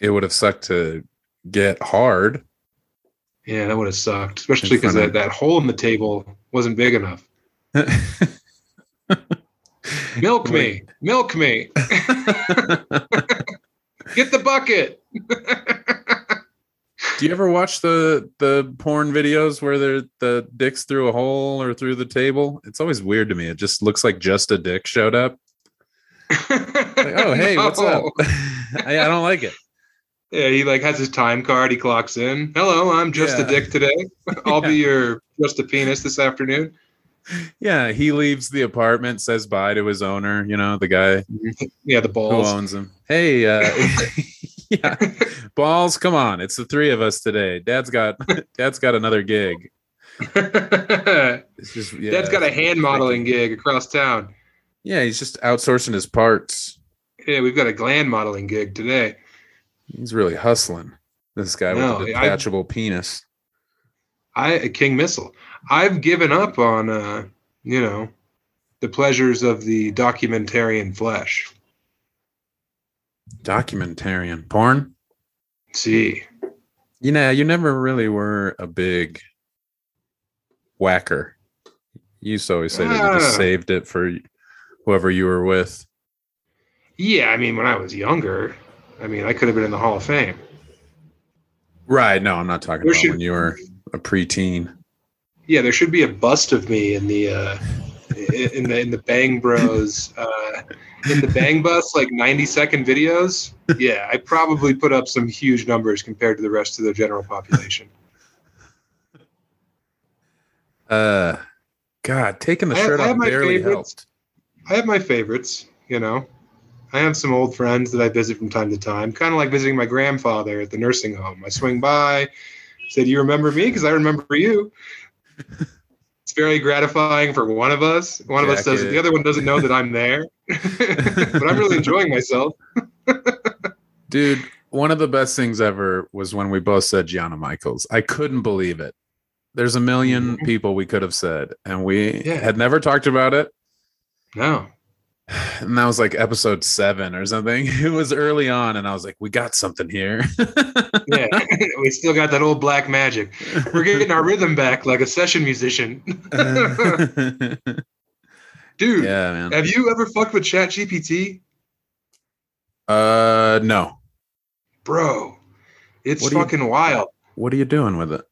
it would have sucked to get hard. Yeah, that would have sucked, especially because that, that hole in the table wasn't big enough. *laughs* Milk me, milk *laughs* me. Get the bucket. Do you ever watch the the porn videos where the the dick's through a hole or through the table? It's always weird to me. It just looks like just a dick showed up. Like, oh hey, what's up? *laughs* I, I don't like it. Yeah, he like has his time card. He clocks in. Hello, I'm just Yeah. a dick today. *laughs* I'll be your just a penis this afternoon. Yeah, he leaves the apartment, says bye to his owner. You know the guy Yeah, the balls who owns him. Hey, uh, *laughs* yeah, *laughs* balls. Come on, it's the three of us today. Dad's got Dad's got another gig. Just yeah, Dad's got a hand modeling gig across town. Yeah, he's just outsourcing his parts. Yeah, we've got a gland modeling gig today. He's really hustling. This guy No, with I- detachable penis. I a King Missile. I've given up on uh, you know, the pleasures of the documentarian flesh. Documentarian porn. See. You know, you never really were a big whacker. You used to always say that you just Ah. saved it for whoever you were with. Yeah, I mean, when I was younger, I mean, I could have been in the Hall of Fame. Right. No, I'm not talking There about should- when you were a preteen. Yeah, there should be a bust of me in the uh, in the in the Bang Bros uh, in the Bang Bus like 90 second videos. Yeah, I probably put up some huge numbers compared to the rest of the general population. Uh, God, taking the I- shirt I off have my barely favorites. helped. I have my favorites, you know. I have some old friends that I visit from time to time, kind of like visiting my grandfather at the nursing home. I swing by, say, "Do you remember me?" Because I remember you. It's very gratifying for one of us. One of us does it. The other one doesn't know that I'm there. *laughs* but I'm really enjoying myself. *laughs* Dude, one of the best things ever was when we both said Gianna Michaels. I couldn't believe it. There's a 1000000 Mhm. people we could have said, and we Yeah. had never talked about it. No. *sighs* And that was like episode seven or something. *laughs* It was early on, and I was like, we got something here. Yeah. *laughs* *laughs* we still got that old black magic. We're getting our rhythm back like a session musician. Dude, yeah, man. have you ever fucked with Chat GPT? Uh, no. Bro, it's do you- fucking wild. What are you doing with it?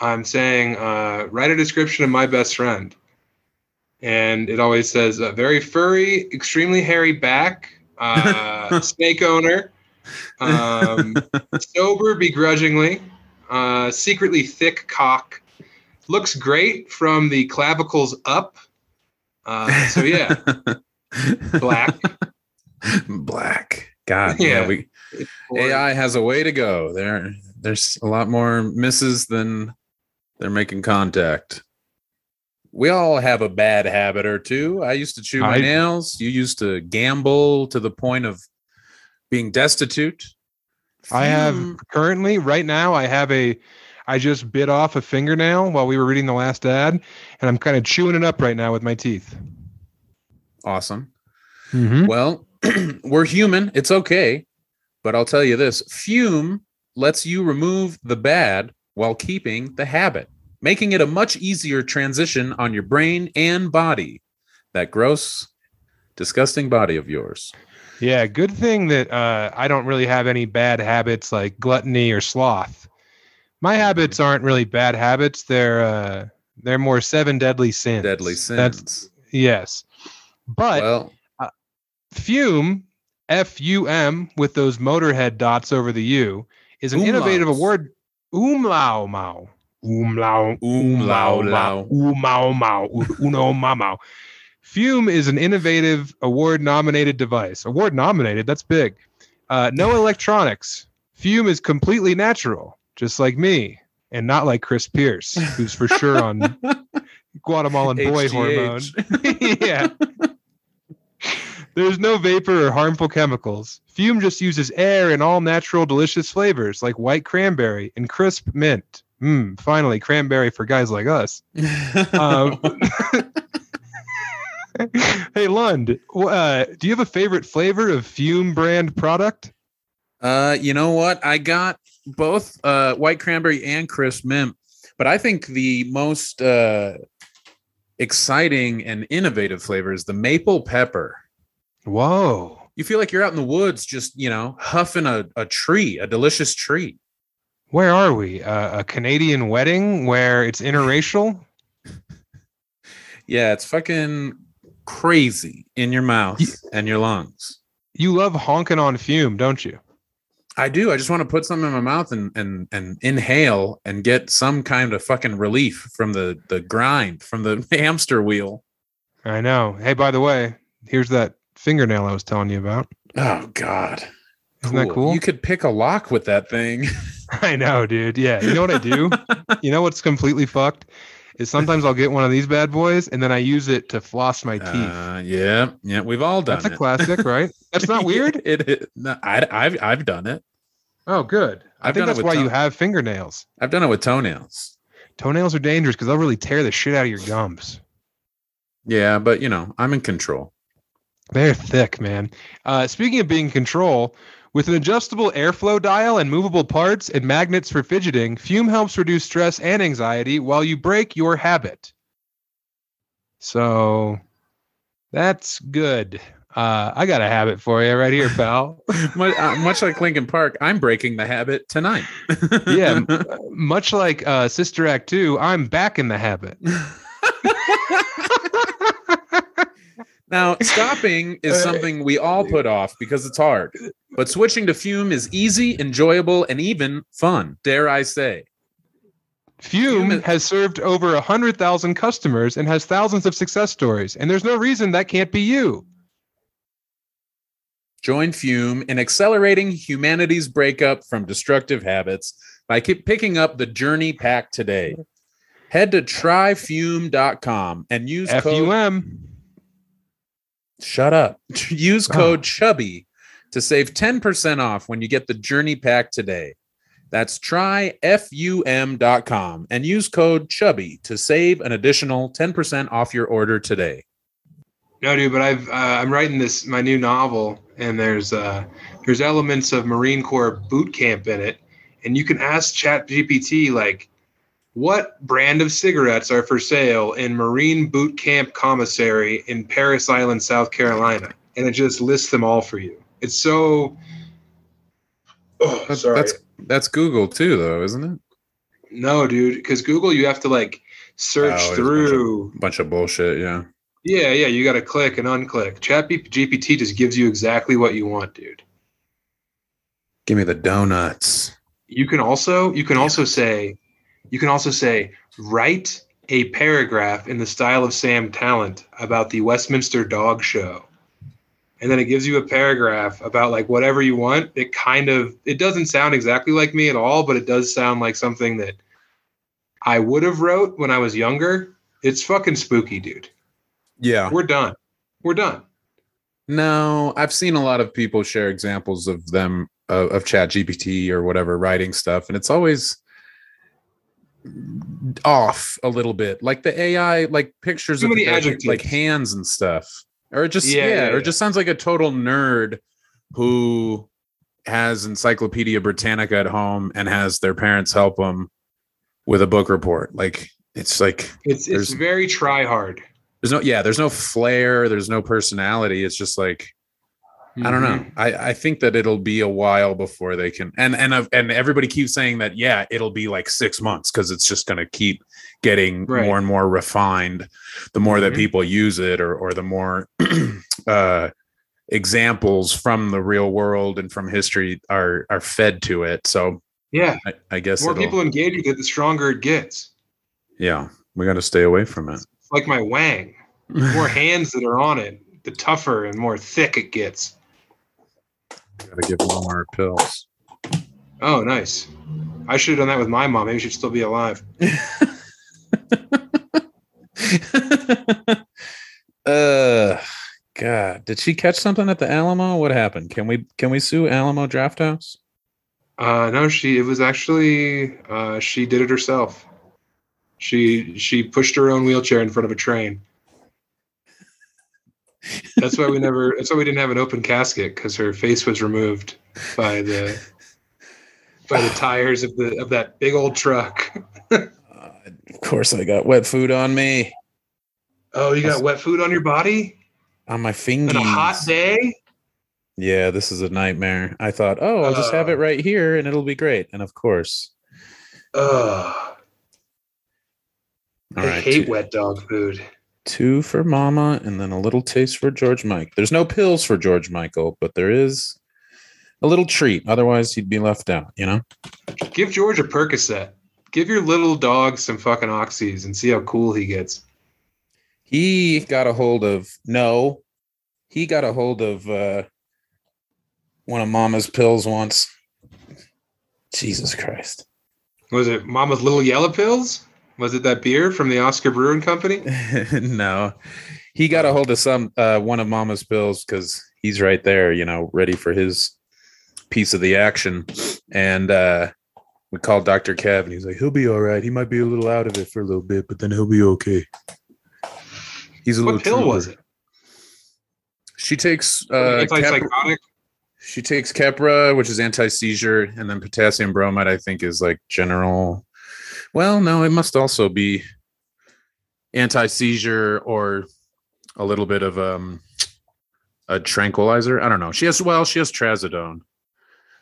I'm saying, uh, write a description of my best friend. And it always says, uh, very furry, extremely hairy back, uh, *laughs* snake owner, um, sober begrudgingly, uh, secretly thick cock, looks great from the clavicles up. Uh, so yeah, *laughs* black. Black. God, yeah. Yeah. we AI has a way to go. There, there's a lot more misses than they're making contact. We all have a bad habit or two. I used to chew my I- nails. You used to gamble to the point of being destitute. I have Hmm. currently, right now, I have a. I just bit off a fingernail while we were reading the last ad, and I'm kind of chewing it up right now with my teeth. awesome. Mm-hmm. Well, *clears throat* we're human. It's okay. But I'll tell you this Füm lets you remove the bad while keeping the habit, making it a much easier transition on your brain and body. That gross, disgusting body of yours. Yeah, good thing that uh, I don't really have any bad habits like gluttony or sloth. My habits aren't really bad habits. They're uh, they're more seven deadly sins. Deadly sins. That's yes. But well, Füm, F U M, with those motorhead dots over the U, is an innovative award. Umlau mau. Umlau. Umlau lau. Umau mau. Uno mamau. Füm is an innovative award nominated device. Award nominated, that's big. Uh, no electronics. Füm is completely natural, just like me, and not like Chris Pierce, who's for sure on *laughs* Guatemalan boy hormone. *laughs* Yeah. There's no vapor or harmful chemicals. Füm just uses air and all natural delicious flavors like white cranberry and crisp mint. Mmm, finally, cranberry for guys like us. Um, *laughs* hey, Lund, uh, do you have a favorite flavor of Füm brand product? Uh, you know what? I got both uh white cranberry and crisp mint, but I think the most uh exciting and innovative flavor is the maple pepper. Whoa. You feel like you're out in the woods, just you know, huffing a, a tree, a delicious treat. Where are we? Uh, a Canadian wedding where it's interracial? *laughs* Yeah, it's fucking crazy in your mouth and your lungs. You love honking on Füm, don't you? I do. I just want to put something in my mouth and and and inhale and get some kind of fucking relief from the the grind from the *laughs* hamster wheel. I know. Hey, by the way, here's that fingernail I was telling you about. Oh God. Isn't that cool? You could pick a lock with that thing. *laughs* I know, dude. Yeah. You know what I do? *laughs* you know what's completely fucked? Is sometimes I'll get one of these bad boys and then I use it to floss my teeth. Uh, yeah, yeah, we've all done That's a it. classic, right? That's not *laughs* weird. it, it no, I, I've I've done it. Oh, good. I I've think that's with why you have fingernails. I've done it with toenails. Toenails are dangerous because they'll really tear the shit out of your gums. Yeah, but you know, I'm in control. They're thick, man. Uh, speaking of being in control, with an adjustable airflow dial and movable parts and magnets for fidgeting, Füm helps reduce stress and anxiety while you break your habit. So that's good. Uh, I got a habit for you right here, pal. *laughs* much, uh, much like Linkin Park, I'm breaking the habit tonight. yeah, m- *laughs* much like uh, Sister Act 2, I'm back in the habit. *laughs* Now, *laughs* stopping is something we all put off because it's hard. But switching to fume is easy, enjoyable, and even fun, dare I say. Füm Füm- has served over 100,000 customers and has thousands of success stories, and there's no reason that can't be you. Join Füm in accelerating humanity's breakup from destructive habits by keep picking up the Journey Pack today. Head to tryfum.com and use code F-U-M. Shut up. *laughs* Use code chubby to save 10% off when you get the Journey Pack today. That's tryfum.com and use code chubby to save an additional 10% off your order today. No, dude, but I've uh, I'm writing this my new novel, and there's uh, there's elements of Marine Corps boot camp in it, and you can ask Chat GPT like, what brand of cigarettes are for sale in Marine Boot Camp Commissary in Parris Island, South Carolina, and it just lists them all for you. It's so. Oh, That's, sorry. that's that's Google too, though, isn't it? no, dude, because Google you have to like search Oh, it's a bunch of- through. Bunch of bullshit. Yeah. Yeah, yeah, you got to click and unclick. Chat GPT just gives you exactly what you want, dude. Give me the donuts. You can also you can also say you can also say write a paragraph in the style of Sam Tallent about the Westminster Dog Show. And then it gives you a paragraph about like whatever you want. It kind of it doesn't sound exactly like me at all, but it does sound like something that I would have wrote when I was younger. It's fucking spooky, dude. Yeah. We're done. We're done. No, I've seen a lot of people share examples of them uh, of Chat GPT or whatever writing stuff, and it's always off a little bit. Like the AI, like pictures Too of many adjectives. like hands and stuff, or it just Yeah, yeah, yeah, or yeah. it just sounds like a total nerd who has Encyclopedia Britannica at home and has their parents help them with a book report. Like it's like It's it's very try hard. there's no yeah, there's no flair, there's no personality. It's just like I don't know. Mm-hmm. I, I think that it'll be a while before they can and and uh, and everybody keeps saying that yeah, it'll be like 6 months cuz it's just going to keep getting Right. more and more refined the more that Mhm. people use it or or the more *clears throat* uh examples from the real world and from history are are fed to it. So Yeah, I, I guess the more people engage with it, the stronger it gets. yeah, we got to stay away from it. It's like my wang. The more *laughs* hands that are on it, the tougher and more thick it gets. Got to give them more pills. Oh, nice. I should have done that with my mom. Maybe she'd still be alive. *laughs* uh God, did she catch something at the Alamo? What happened? Can we can we sue Alamo Drafthouse? Uh, no, she. It was actually uh, she did it herself. She she pushed her own wheelchair in front of a train. That's why we never. That's why we didn't have an open casket because her face was removed by the by the tires of the of that big old truck. *laughs* Uh, of course, I got wet food on me, Oh, you got wet food on your body on my fingers. on a hot day. Yeah, this is a nightmare. I thought, oh, I'll just have Uh. it right here, and it'll be great. And of course, Ugh. all I right, hate two, wet dog food. Two for Mama, and then a little taste for George Mike. There's no pills for George Michael, but there is a little treat. Otherwise, he'd be left out. You know. Give George a Percocet. Give your little dog some fucking oxys and see how cool he gets. he got a hold of no he got a hold of uh one of mama's pills once jesus christ Was it Mama's Little Yellow Pills? Was it that beer from the Oscar Brewing Company? *laughs* no he got a hold of some uh one of mama's pills because he's right there you know ready for his piece of the action and uh we called dr kev and he's like he'll be all right he might be a little out of it for a little bit but then he'll be okay he's a little What pill was it? she takes uh Antipsychotic. She takes Keppra, which is anti-seizure, and then potassium bromide, I think, is like general. Well, no, it must also be anti-seizure or a little bit of um a tranquilizer. I don't know. She has well, she has trazodone.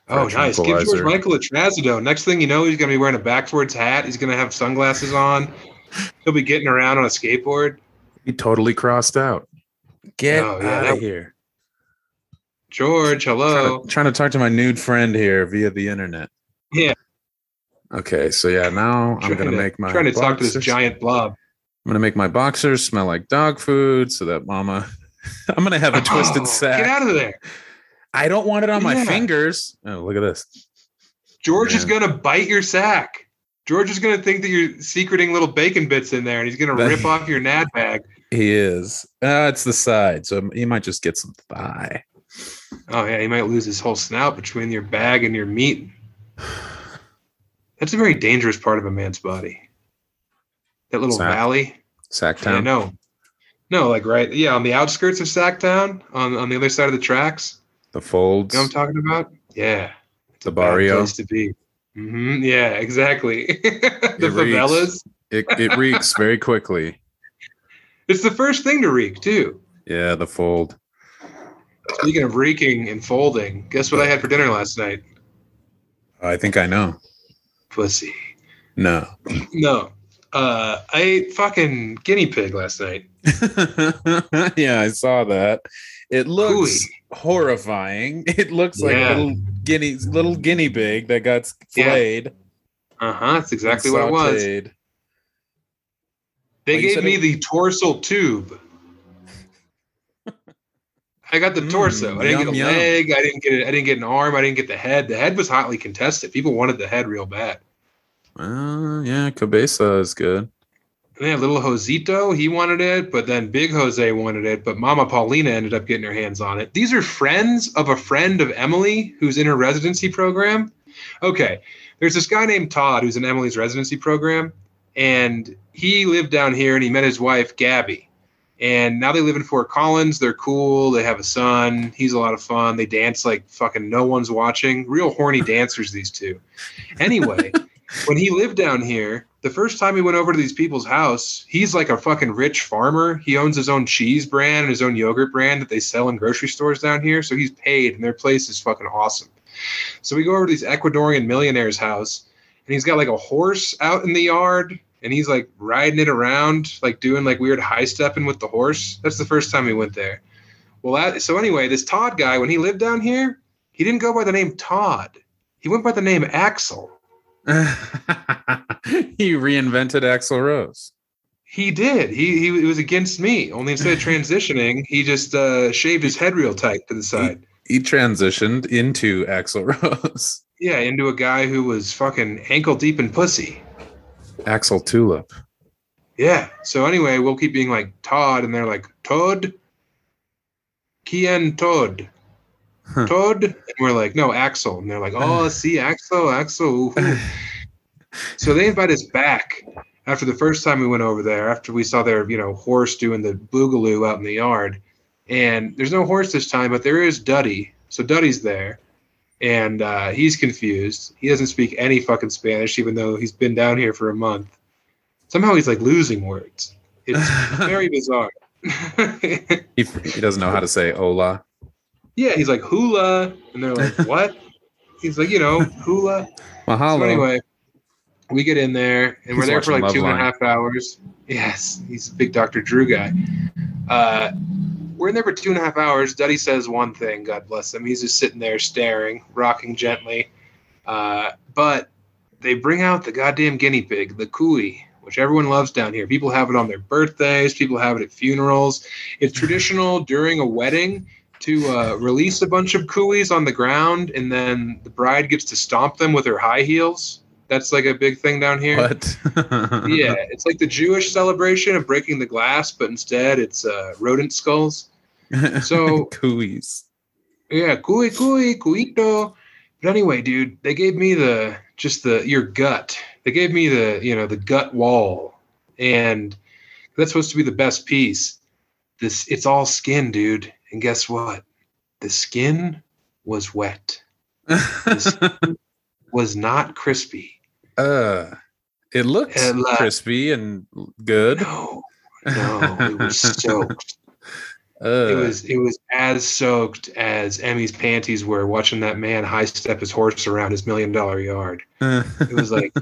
Oh, nice. Give George. Michael a trazodone. Next thing you know, he's going to be wearing a backwards hat. He's going to have sunglasses on. He'll be getting around on a skateboard. He totally crossed out. Get Oh, yeah, out of here. George, hello. Trying to, trying to talk to my nude friend here via the internet. Yeah. Okay, so yeah, now I'm gonna to- make my trying to talk to this giant blob. I'm gonna make my boxers smell like dog food so that mama *laughs* I'm gonna have a twisted Oh, sack. Get out of there. I don't want it on my fingers. Oh, look at this. George is going to bite your sack. George is to think that you're secreting little bacon bits in there and he's That- rip off your nad bag. He is. Uh, it's the side, so he might just get some thigh. Oh, yeah. He might lose his whole snout between your bag and your meat. *sighs* *sighs* *sighs* That's a very dangerous part of a man's body. That little Sack. valley. Yeah, Sacktown. no. No, like right. Yeah, on the outskirts of Sacktown, on, on the other side of the tracks. The folds. You know what I'm talking about? Yeah. It's The barrio. place to be. hmm Yeah, exactly. *laughs* the It favelas. It, it reeks very quickly. *laughs* It's the first thing to reek, too. Yeah, the fold. Speaking of reeking and folding, guess what I had for dinner last night? I think I know. Pussy. No. No. Uh, I ate fucking guinea pig last night. *laughs* yeah, I saw that. It looks Hooey. horrifying. *laughs* It looks like Yeah. a little guinea little guinea pig that got Yeah. flayed. Uh huh. That's exactly what it was. They Well, gave me it- the torsal tube. I got the Mm, torso. I didn't yum, get a yum. leg. I didn't get. A, I didn't get an arm. I didn't get the head. The head was hotly contested. People wanted the head real bad. Uh, yeah, cabeza is good. And then little Josito, he wanted it, but then Big Jose wanted it, but Mama Paulina ended up getting her hands on it. These are friends of a friend of Emily who's in her residency program. Okay, there's this guy named Todd who's in Emily's residency program, and he lived down here and he met his wife, Gabby. And now they live in Fort Collins. They're cool. They have a son. He's a lot of fun. They dance like fucking no one's watching. Real horny *laughs* dancers, these two. Anyway, when he lived down here, the first time he went over to these people's house, he's like a fucking rich farmer. He owns his own cheese brand and his own yogurt brand that they sell in grocery stores down here. So he's paid, and their place is fucking awesome. So we go over to this Ecuadorian millionaire's house, and he's got like a horse out in the yard, and he's like riding it around, like doing like weird high stepping with the horse. That's the first time we went there. Well, that, so anyway, this Todd guy, when he lived down here, he didn't go by the name Todd. He went by the name Axel. *laughs* he reinvented Axl Rose. He did. He he was against me. Only instead of *laughs* transitioning, he just uh, shaved his head real tight to the side. He transitioned into Axl Rose. Yeah, into a guy who was fucking ankle deep in pussy. Axel Tulip. Yeah. So anyway, we'll keep being like Todd, and they're like Todd, Kien Todd, Huh. Todd, and we're like no Axel, and they're like oh *sighs* see Axel, Axel. so they invite us back after the first time we went over there. After we saw their you know horse doing the boogaloo out in the yard, and there's no horse this time, but there is Duddy. So Duddy's there. And uh, he's confused. He doesn't speak any fucking Spanish, even though he's been down here for a month somehow he's like losing words. It's *laughs* very bizarre. *laughs* He, he doesn't know how to say hola. yeah, he's like hula, and they're like, *laughs* "What?" He's like, you know, hula. Mahalo. So anyway, we get in there, and we're there for like watching two and a half hours. Yes, he's a big Dr. Drew guy. Uh, we're in there for two and a half hours. Duddy says one thing, God bless him. He's just sitting there staring, rocking gently. Uh, but they bring out the goddamn guinea pig, the cuy, which everyone loves down here. People have it on their birthdays, people have it at funerals. It's traditional during a wedding to uh, release a bunch of cuys on the ground, and then the bride gets to stomp them with her high heels. That's like a big thing down here. What? *laughs* Yeah, it's like the Jewish celebration of breaking the glass, but instead it's uh, rodent skulls. So- *laughs* cooies. Yeah, kui kui kuito. But anyway, dude, they gave me the just the your gut. They gave me the you know the gut wall, and that's supposed to be the best piece. This it's all skin, dude. And guess what? The skin was wet. *laughs* Was not crispy. uh, it looked And, uh, crispy and good. No, no, it was soaked. *laughs* Uh, It was it was as soaked as Emmy's panties were watching that man high step his horse around his million dollar yard. *laughs* It was like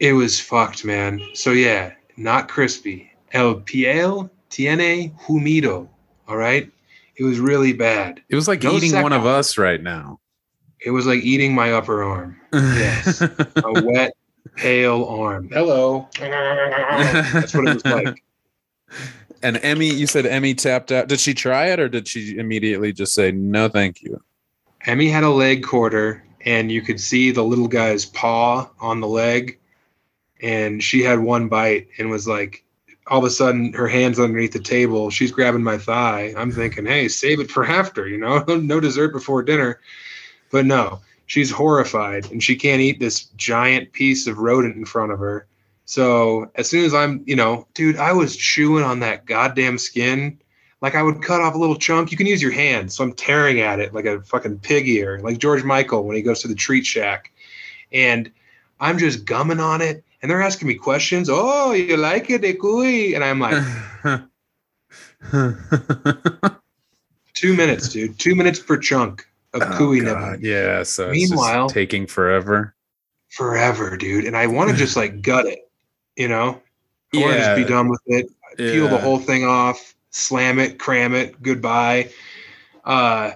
it was fucked, man. So yeah, not crispy. El piel tiene humido. All right. It was really bad. it was like No eating one of us right now. It was like eating my upper arm. Yes. A *laughs* wet, pale arm. Hello. *laughs* That's what it was like. And Emmy, you said Emmy tapped out. Did she try it or did she immediately just say no, thank you? Emmy had a leg quarter, and you could see the little guy's paw on the leg. And she had one bite and was like, all of a sudden, her hands underneath the table. She's grabbing my thigh. I'm thinking, hey, save it for after, you know, *laughs* no dessert before dinner. But no, she's horrified and she can't eat this giant piece of rodent in front of her. So as soon as I'm, you know, dude, I was chewing on that goddamn skin like I would cut off a little chunk. You can use your hand, so I'm tearing at it like a fucking pig ear, like George Michael when he goes to the treat shack, and I'm just gumming on it. And they're asking me questions. Oh, you like it, Ekui? And I'm like, *laughs* two minutes, dude. Two minutes per chunk of Oh, nibbling. Yeah. So it's just Meanwhile- taking forever. Forever, dude. And I want to just *sighs* like gut it, you know? I want to just be done with it. peel the whole thing off, slam it, cram it, goodbye. Uh,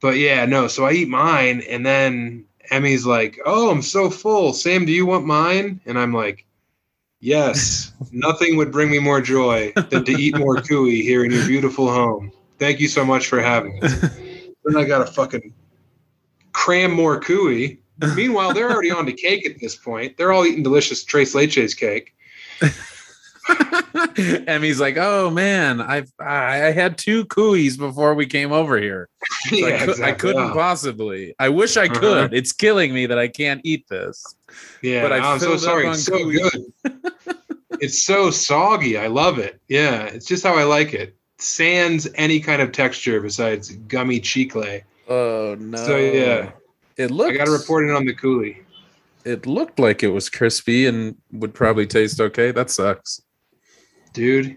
but yeah, no. So I eat mine, and then Emmy's like, "Oh, I'm so full. Sam, do you want mine?" And I'm like, "Yes. *laughs* Nothing would bring me more joy than to eat more cooey here in your beautiful home. Thank you so much for having us." *laughs* then I gotta fucking cram more cooey. Meanwhile, they're already on to cake at this point. They're all eating delicious Tres Leches cake. *laughs* Emmy's like, oh man, I've I I had two cooies before we came over here. *laughs* So I, Yeah, cou- I couldn't Oh. possibly. I wish I Uh-huh. could. It's killing me that I can't eat this. Yeah, But I I'm so sorry. It's so Gooey. good. *laughs* it's so soggy. I love it. Yeah, it's just how I like it. Sans any kind of texture besides gummy chicle. Oh no. So yeah, It looked I got to report it on the coolie. it looked like it was crispy and would probably taste okay. That sucks. Dude,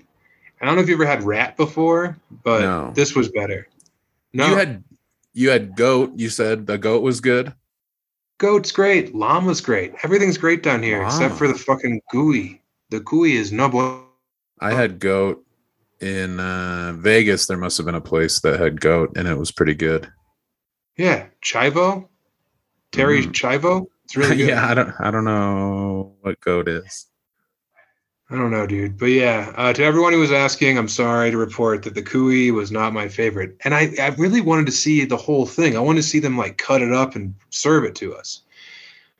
I don't know if you ever had rat before, but No. this was better. No, You had you had goat. You said the goat was good. goat's great. Llama's great. Everything's great down here except for the fucking gooey. The gooey is no bueno. I had goat in uh, Vegas. There must have been a place that had goat, and it was pretty good. Yeah, chivo. Terry Mhm. chivo. It's really *laughs* good. yeah, I don't I don't know what goat is. I don't know, dude. But yeah, uh, to everyone who was asking, I'm sorry to report that the Cuy was not my favorite. And I, I really wanted to see the whole thing. I wanted to see them like cut it up and serve it to us.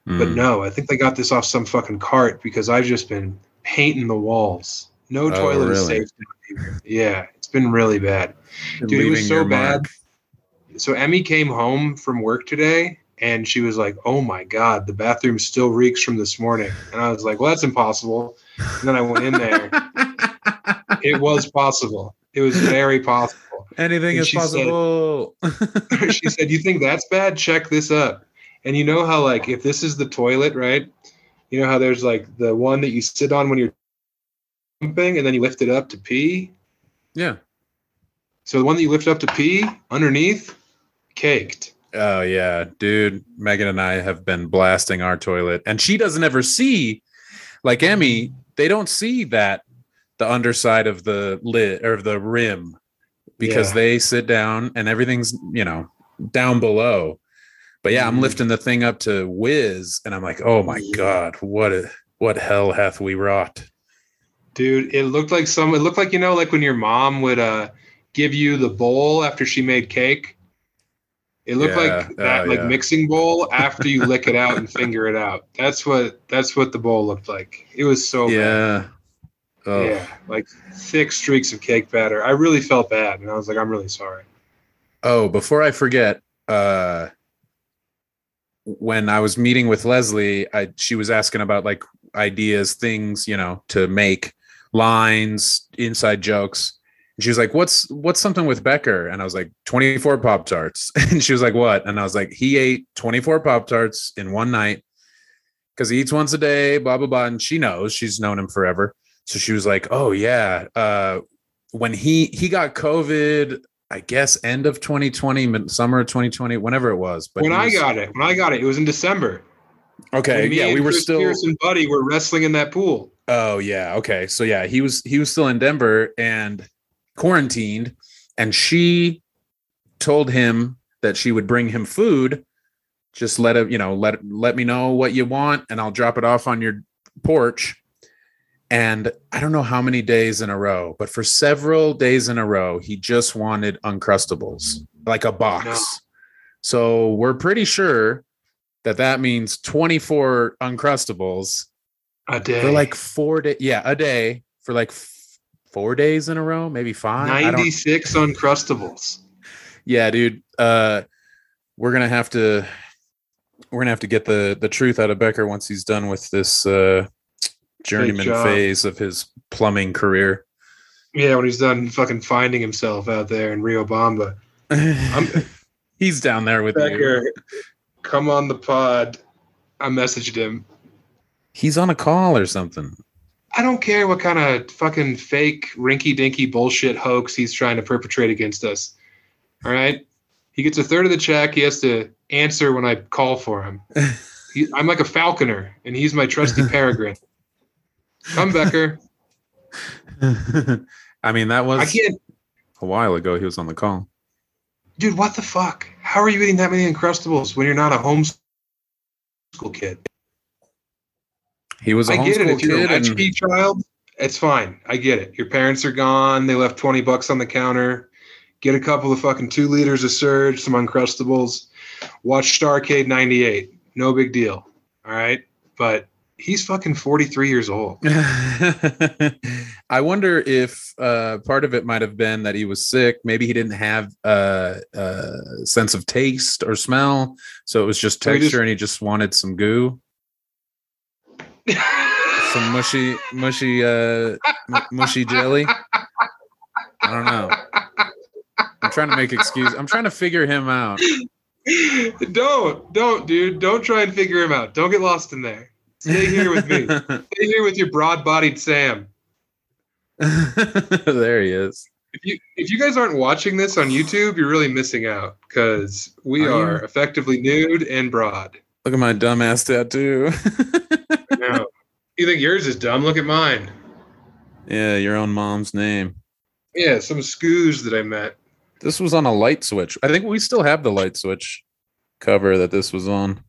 But Mm. no, I think they got this off some fucking cart because I've just been painting the walls. No Oh, toilet is safe. Yeah, it's been really bad. Dude, it was so bad. mark. So Emmy came home from work today and she was like, "Oh my god, the bathroom still reeks from this morning." And I was like, "Well, that's impossible." And then I went in there. *laughs* it was possible. It was very possible. Anything And is she said- possible. *laughs* she said, "You think that's bad? Check this up." And you know how like if this is the toilet, right? You know how there's like the one that you sit on when you're pumping and then you lift it up to pee. yeah. So the one that you lift up to pee underneath, caked. Oh yeah, dude. Megan and I have been blasting our toilet, and she doesn't ever see, like Emmy. They don't see that the underside of the lid or the rim because Yeah. they sit down and everything's you know down below. But yeah, I'm Mhm. lifting the thing up to whiz, and I'm like, oh my Yeah. god, what a what hell hath we wrought? Dude, it looked like some. It looked like you know, like when your mom would uh give you the bowl after she made cake. It looked Yeah, like that, oh, like yeah. mixing bowl after you lick it out and finger it out. That's what that's what the bowl looked like. It was so yeah. Oh. Yeah, like thick streaks of cake batter. I really felt bad, and I was like, I'm really sorry. Oh, before I forget, uh when I was meeting with Leslie, I she was asking about like ideas, things, you know, to make lines, inside jokes. And she was like, "What's what's something with Becker?" And I was like, "24 Pop Tarts." *laughs* And she was like, "What?" And I was like, "He ate 24 Pop Tarts in one night because he eats once a day, blah blah blah." And she knows, she's known him forever. So she was like, "Oh yeah, uh when he he got COVID, I guess end of 2020, summer of 2020, whenever it was. But when he I got it, when I got it, it was in December. okay, yeah, we were Chris still. Pierce and Buddy were wrestling in that pool. Oh yeah, okay. So yeah, he was he was still in Denver and quarantined, and she told him that she would bring him food. Just let him, you know, let let me know what you want, and I'll drop it off on your porch. And I don't know how many days in a row, but for several days in a row, he just wanted Uncrustables, like a box. No. So we're pretty sure that that means 24 Uncrustables A day. for like four days. Yeah, a day for like four days in a row, maybe five. I don't- 96 Uncrustables. yeah, dude. Uh, we're gonna have to we're gonna have to get the the truth out of Becker once he's done with this uh, journeyman phase of his plumbing career. Yeah, when he's done fucking finding himself out there in Riobamba. *laughs* He's down there with you. Becker, come on the pod. I messaged him. He's on a call or something. I don't care what kind of fucking fake rinky dinky bullshit hoax he's trying to perpetrate against us. All right. He gets a third of the check. He has to answer when I call for him. *laughs* He, I'm like a falconer, and he's my trusty peregrine. Come, Becker. *laughs* I mean, that I was a while ago. He was on the call. dude. What the fuck? How are you eating that many Uncrustables when you're not a homeschool kid? He was a I get it. If you're a kid, and child, it's fine. I get it. Your parents are gone. They left 20 bucks on the counter. Get a couple of fucking two liters of Surge, some Uncrustables. Watch Starcade 98. No big deal. All right. But he's fucking 43 years old. *laughs* I wonder if uh, part of it might have been that he was sick. Maybe he didn't have uh, a sense of taste or smell, so it was just texture, just- and he just wanted some goo, some mushy, mushy, uh, m- mushy jelly. I don't know. I'm trying to make excuse. I'm trying to figure him out. don't, don't, dude. Don't try and figure him out. Don't get lost in there. Stay here with me. *laughs* Stay here with your broad-bodied Sam. *laughs* there he is. If you if you guys aren't watching this on YouTube, you're really missing out because we Are are effectively nude and broad. Look at my dumbass tattoo. *laughs* You think yours is dumb? Look at mine. yeah, your own mom's name. Yeah, some scoos that I met. This was on a light switch. I think we still have the light switch cover that this was on.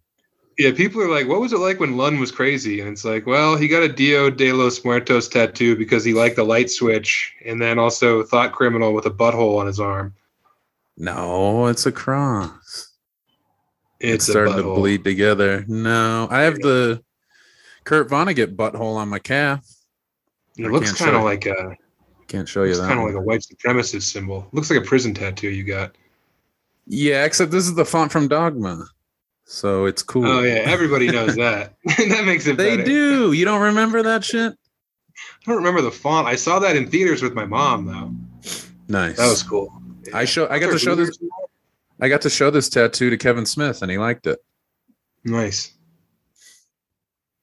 Yeah, people are like, "What was it like when Lund was crazy?" And it's like, well, he got a Dio de los Muertos tattoo because he liked the light switch, and then also thought criminal with a butthole on his arm. No, it's a cross. It's It's starting to bleed together. No, I have the Kurt Vonnegut butthole on my calf. It I looks kind of like a, Can't show you that. kind of like a white supremacist symbol. Looks like a prison tattoo you got. yeah, except this is the font from Dogma, so it's cool. Oh yeah, everybody knows that. *laughs* *laughs* that makes it. they better. do. You don't remember that shit? I don't remember the font. I saw that in theaters with my mom though. Nice. That was cool. I show. I got to show this. I got to show this tattoo to Kevin Smith, and he liked it. Nice.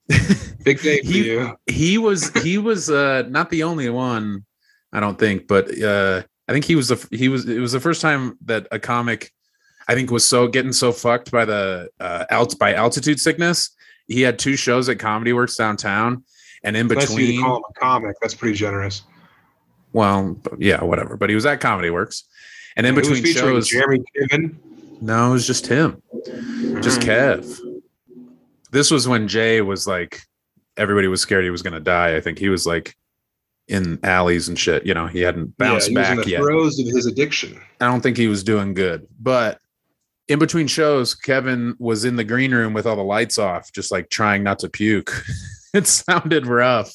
*laughs* Big day for He- you. he was he was uh not the only one i don't think but uh i think he was the he was it was the first time that a comic i think was so getting so fucked by the uh alt by altitude sickness he had two shows at comedy works downtown and in of you between call him a comic. That's pretty generous. well yeah whatever but he was at comedy works and in between shows Jeremy Piven. no it was just him just Mhm. kev this was when jay was like everybody was scared he was going to die i think he was like in alleys and shit you know he hadn't bounced yeah, he back the yet throes of his addiction. i don't think he was doing good but in between shows kevin was in the green room with all the lights off just like trying not to puke *laughs* it sounded rough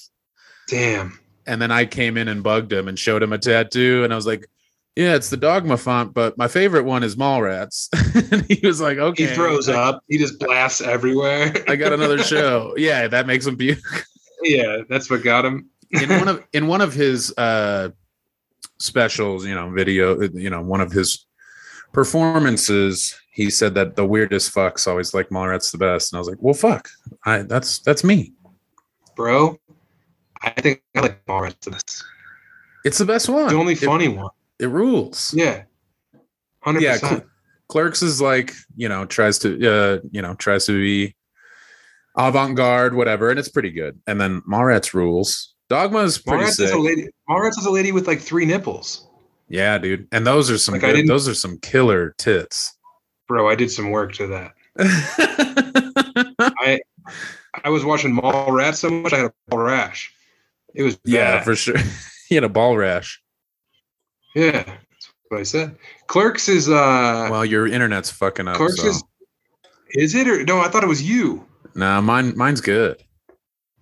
Damn. and then i came in and bugged him and showed him a tattoo and i was like yeah it's the dogma font but my favorite one is mallrats *laughs* and he was like okay He throws I- up. He just blasts everywhere. I got another *laughs* show. Yeah, that makes him puke. yeah, that's what got him. In one of *laughs* in one of his uh specials, you know, video, you know, one of his performances, he said that the weirdest fucks always like Mallrats the best. And I was like, well fuck. I that's that's me. Bro, I think I like Mallrats to this. It's the best one. The only It- funny one. It, rules. Yeah. Hundred Yeah, percent. Cl- Clerks is like you know tries to uh you know tries to be avant garde whatever, and it's pretty good. And then Mallrats rules. Dogma is pretty Mallrats sick. is a lady. Mallrats is a lady with like three nipples. yeah, dude. And those are some Like, good, those are some killer tits. Bro, I did some work to that. *laughs* I I was watching Mallrats so much I had a ball rash. It was yeah, for sure. *laughs* he had a ball rash. Yeah. That's what I said. Clerks is uh Well, your internet's fucking up. Clerks so. is is it or no? I thought it was you, Nah, mine mine's good.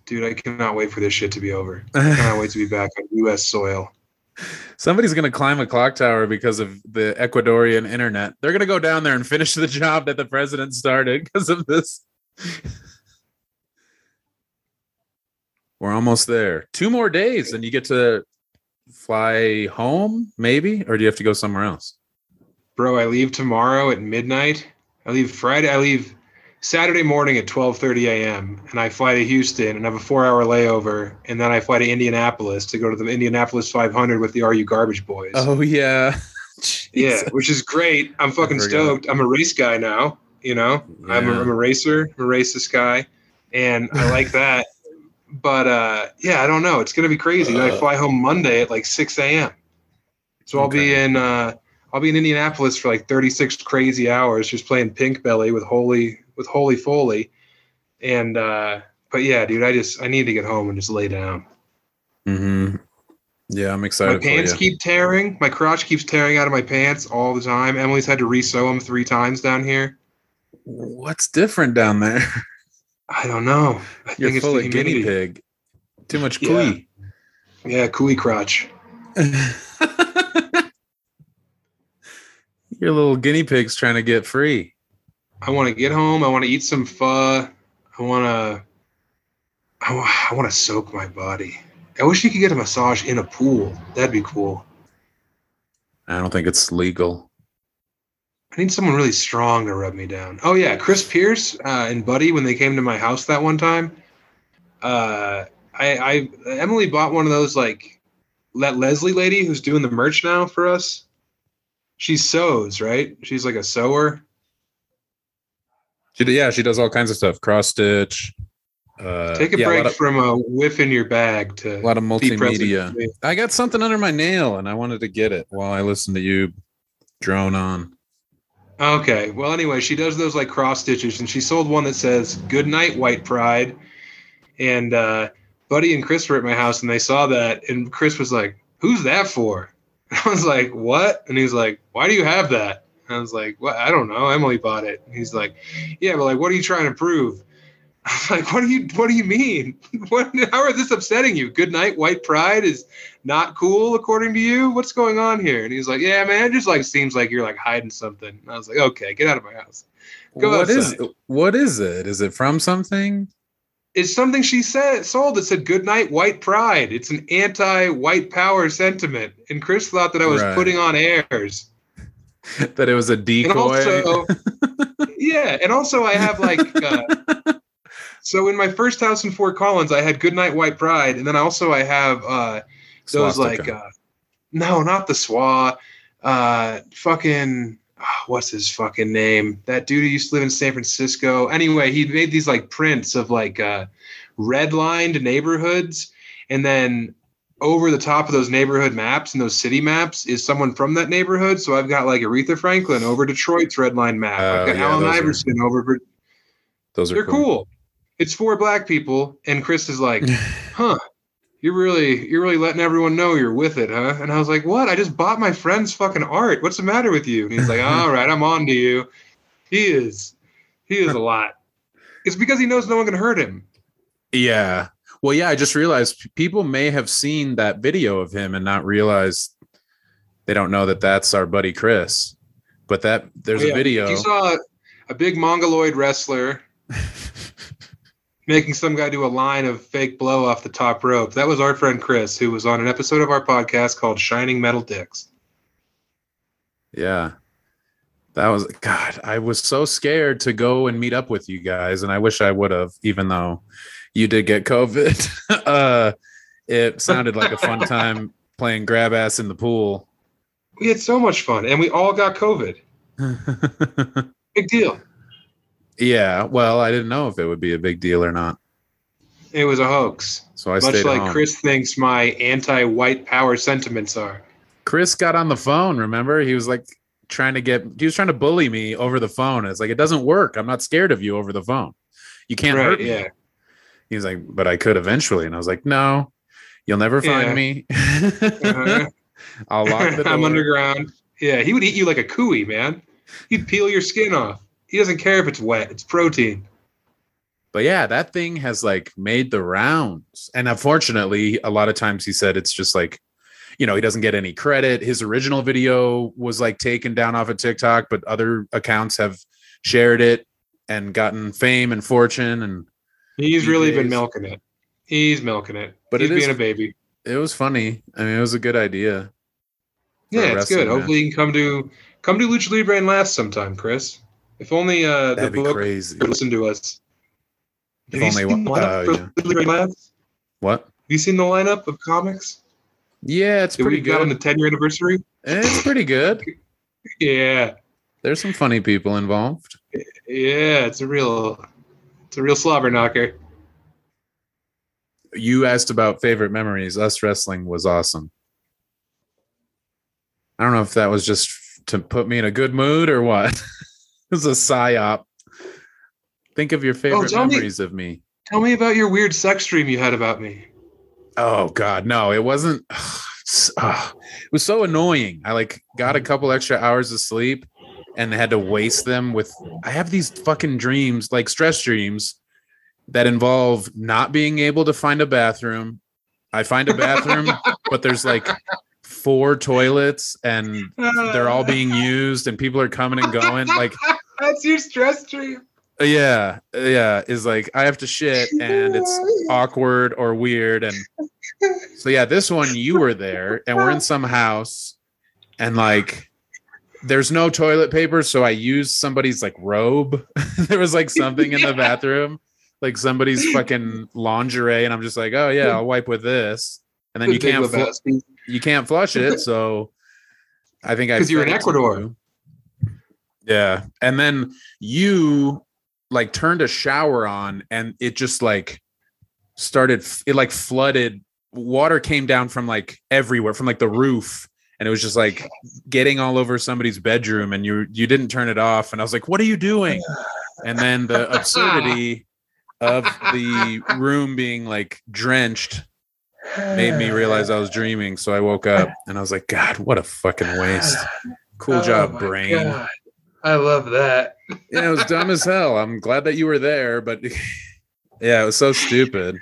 dude. I cannot wait for this shit to be over. *laughs* I cannot wait to be back on U.S. soil. Somebody's gonna climb a clock tower because of the Ecuadorian internet. They're gonna go down there and finish the job that the president started because of this. *laughs* We're almost there. Two more days, and you get to fly home, maybe, or do you have to go somewhere else? Bro, I leave tomorrow at midnight. I leave Friday. I leave Saturday morning at 12:30 a.m. and I fly to Houston and have a four-hour layover, and then I fly to Indianapolis to go to the Indianapolis 500 with the RU Garbage Boys. Oh yeah, *laughs* yeah, which is great. I'm fucking stoked. I'm a race guy now. You know, I'm, a, Yeah. I'm a racer. I'm a racist guy, and I like *laughs* that. But uh, yeah, I don't know. It's gonna be crazy. I Uh. fly home Monday at like 6 a.m. So I'll be in uh, I'll be in Indianapolis for like 36 crazy hours, just playing Pink Belly with Holy with Holy Foley, and uh, but yeah, dude, I just I need to get home and just lay down. hmm Yeah, I'm My excited for pants keep tearing. My crotch keeps tearing out of my pants all the time. Emily's had to re-sew them three times down here. What's different down there? *laughs* I don't know. I You're think it's full the guinea humidity. pig. Too much Yeah. cuy. Yeah, cuy crotch. *laughs* Your little guinea pig's trying to get free. I want to get home. I want to eat some pho. I want to. I, wa- I want to soak my body. I wish you could get a massage in a pool. That'd be cool. I don't think it's legal. I need someone really strong to rub me down. Oh yeah, Chris Pierce uh, and Buddy when they came to my house that one time. Uh, I, I Emily bought one of those like that Leslie lady who's doing the merch now for us. She sews, right? She's like a sewer. She, yeah, she does all kinds of stuff. Cross stitch. Uh, Take a yeah, break lot of, from a whiff in your bag to a lot of multimedia. I got something under my nail, and I wanted to get it while I listened to you drone on. Okay. Well, anyway, she does those like cross stitches, and she sold one that says "Good night, White Pride." And uh, Buddy and Chris were at my house, and they saw that, and Chris was like, "Who's that for?" And *laughs* I was like, "What?" And he's like, "Why do you have that?" And I was like, "Well, I don't know. Emily bought it." And he's like, "Yeah, but like, what are you trying to prove?" I was *laughs* like, "What do you What do you mean? *laughs* What? How is this upsetting you? Good night, White Pride is not cool according to you. What's going on here?" And he's like, "Yeah, man, it just like seems like you're like hiding something." And I was like, "Okay, get out of my house." Go What is what is it? Is it from something? It's something she said sold that said "Good night, White Pride." It's an anti-white power sentiment, and Chris thought that I was Right. putting on airs. *laughs* that it was a decoy? And also, yeah, and also I have like. Uh, so in my first house in Fort Collins, I had "Good night, White Pride," and then also I have uh, those Swastika. like uh, no, not the SWA. Uh, fucking ah, what's his fucking name? That dude who used to live in San Francisco. Anyway, he made these like prints of like uh, redlined neighborhoods, and then over the top of those neighborhood maps and those city maps is someone from that neighborhood. So I've got like Aretha Franklin over Detroit's redline map. Oh, I've got yeah, Allen those are- Iverson over. Those are They're cool. It's for black people, and Chris is like, *laughs* huh you're really you're really letting everyone know you're with it huh? And i was like what? I just bought my friend's fucking art. What's the matter with you? And he's like *laughs* all right i'm on to you. He is he is a lot. It's because he knows no one can hurt him. Yeah. Well, yeah, I just realized people may have seen that video of him and not realize they don't know that that's our buddy Chris. But that there's Oh, yeah. a video. You saw a big mongoloid wrestler *laughs* making some guy do a line of fake blow off the top rope that was our friend chris who was on an episode of our podcast called shining metal dicks yeah. That was God, I was so scared to go and meet up with you guys, and I wish I would have, even though you did get COVID. *laughs* uh it sounded like a fun *laughs* time playing grab ass in the pool. We had so much fun, and we all got COVID. *laughs* Big deal. Yeah, well, I didn't know if it would be a big deal or not. It was a hoax. So I Much like home. Chris thinks my anti-white power sentiments are. Chris got on the phone, remember? He was like trying to get he was trying to bully me over the phone. It's like it doesn't work. I'm not scared of you over the phone. You can't right? hurt me. Yeah. He's like, but I could eventually. And I was like, no, you'll never find Yeah. me. *laughs* Uh-huh. I'll lock the *laughs* door. I'm underground. Yeah, he would eat you like a cuy, man. He'd peel your skin off. He doesn't care if it's wet. It's protein. But yeah, that thing has like made the rounds. And unfortunately, a lot of times he said it's just like, you know, he doesn't get any credit. His original video was like taken down off of TikTok, but other accounts have shared it and gotten fame and fortune. And He's really is. been milking it. He's milking it. But He's it is- being a baby. it was funny. I mean, it was a good idea. Yeah, it's good. match. Hopefully, you can come to come to Lucha Libre and Laughs sometime, Chris. If only uh, the That'd be book crazy. would listen to us. If Have you only seen the lineup yeah. Lucha Libre Laughs? What? Have you seen the lineup of comics Yeah, it's that pretty we've got on the 10 year anniversary? It's pretty good. *laughs* Yeah, There's some funny people involved. yeah, it's a real, it's a real slobber knocker. you asked about favorite memories. Us wrestling was awesome. I don't know if that was just to put me in a good mood or what. *laughs* it was a psyop. Think of your favorite me- memories of me. Tell me about your weird sex dream you had about me. Oh God, no! It wasn't. *sighs* ah, it was so annoying. I like got a couple extra hours of sleep and had to waste them with. I have these fucking dreams, like stress dreams, that involve not being able to find a bathroom. I find a bathroom, *laughs* but there's like four toilets and they're all being *laughs* used and people are coming and going. Like, That's your stress dream. Uh, yeah, uh, yeah, is like I have to shit and it's *laughs* awkward or weird and so yeah this one you were there and we're in some house and like there's no toilet paper so i used somebody's like robe *laughs* there was like something in the *laughs* bathroom like somebody's fucking lingerie and i'm just like oh yeah i'll wipe with this and then you can't fl- you can't flush it so i think i 'Cause you're in fed it to Ecuador. you. Yeah. And then you like turned a shower on and it just like started it like flooded water came down from like everywhere from like the roof. And it was just like getting all over somebody's bedroom and you you didn't turn it off. And i was like what are you doing? And then the *laughs* absurdity of the room being like drenched made me realize i was dreaming. So i woke up and i was like god what a fucking waste. *sighs* Cool Oh job my brain. God. I love that. yeah, it was dumb as hell. I'm glad that you were there, but *laughs* yeah, it was so stupid.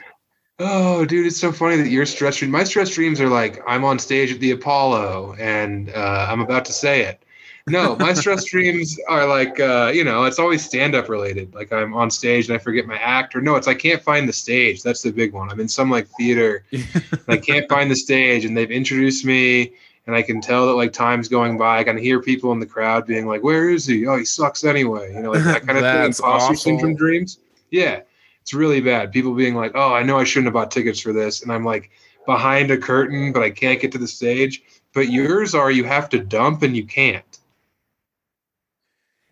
Oh, dude, it's so funny that your stress dream. My stress dreams are like I'm on stage at the Apollo and uh, I'm about to say it. No, my stress dreams are like uh, you know, it's always stand up related. Like I'm on stage and I forget my act, or no, it's I can't find the stage. That's the big one. I'm in some like theater and *laughs* I can't find the stage, and they've introduced me, and I can tell that like time's going by. I can hear people in the crowd being like, "Where is he? Oh, he sucks anyway." You know, like that kind of *laughs* thing. Imposter awful. syndrome dreams. Yeah, it's really bad. People being like, "Oh, I know I shouldn't have bought tickets for this," and I'm like behind a curtain, but I can't get to the stage. But yours are you have to dump and you can't.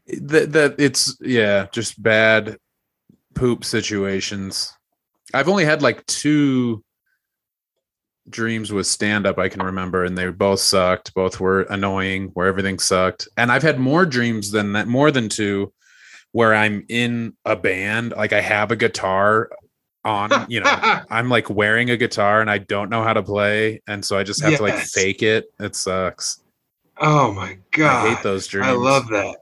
that that it's yeah, just bad poop situations. I've only had like two dreams with stand up I can remember and they both sucked. Both were annoying where everything sucked. And I've had more dreams than that, more than two where I'm in a band, like I have a guitar on, *laughs* you know, I'm like wearing a guitar and I don't know how to play and so I just have to like fake it. It sucks. oh my god, I hate those dreams. I love that.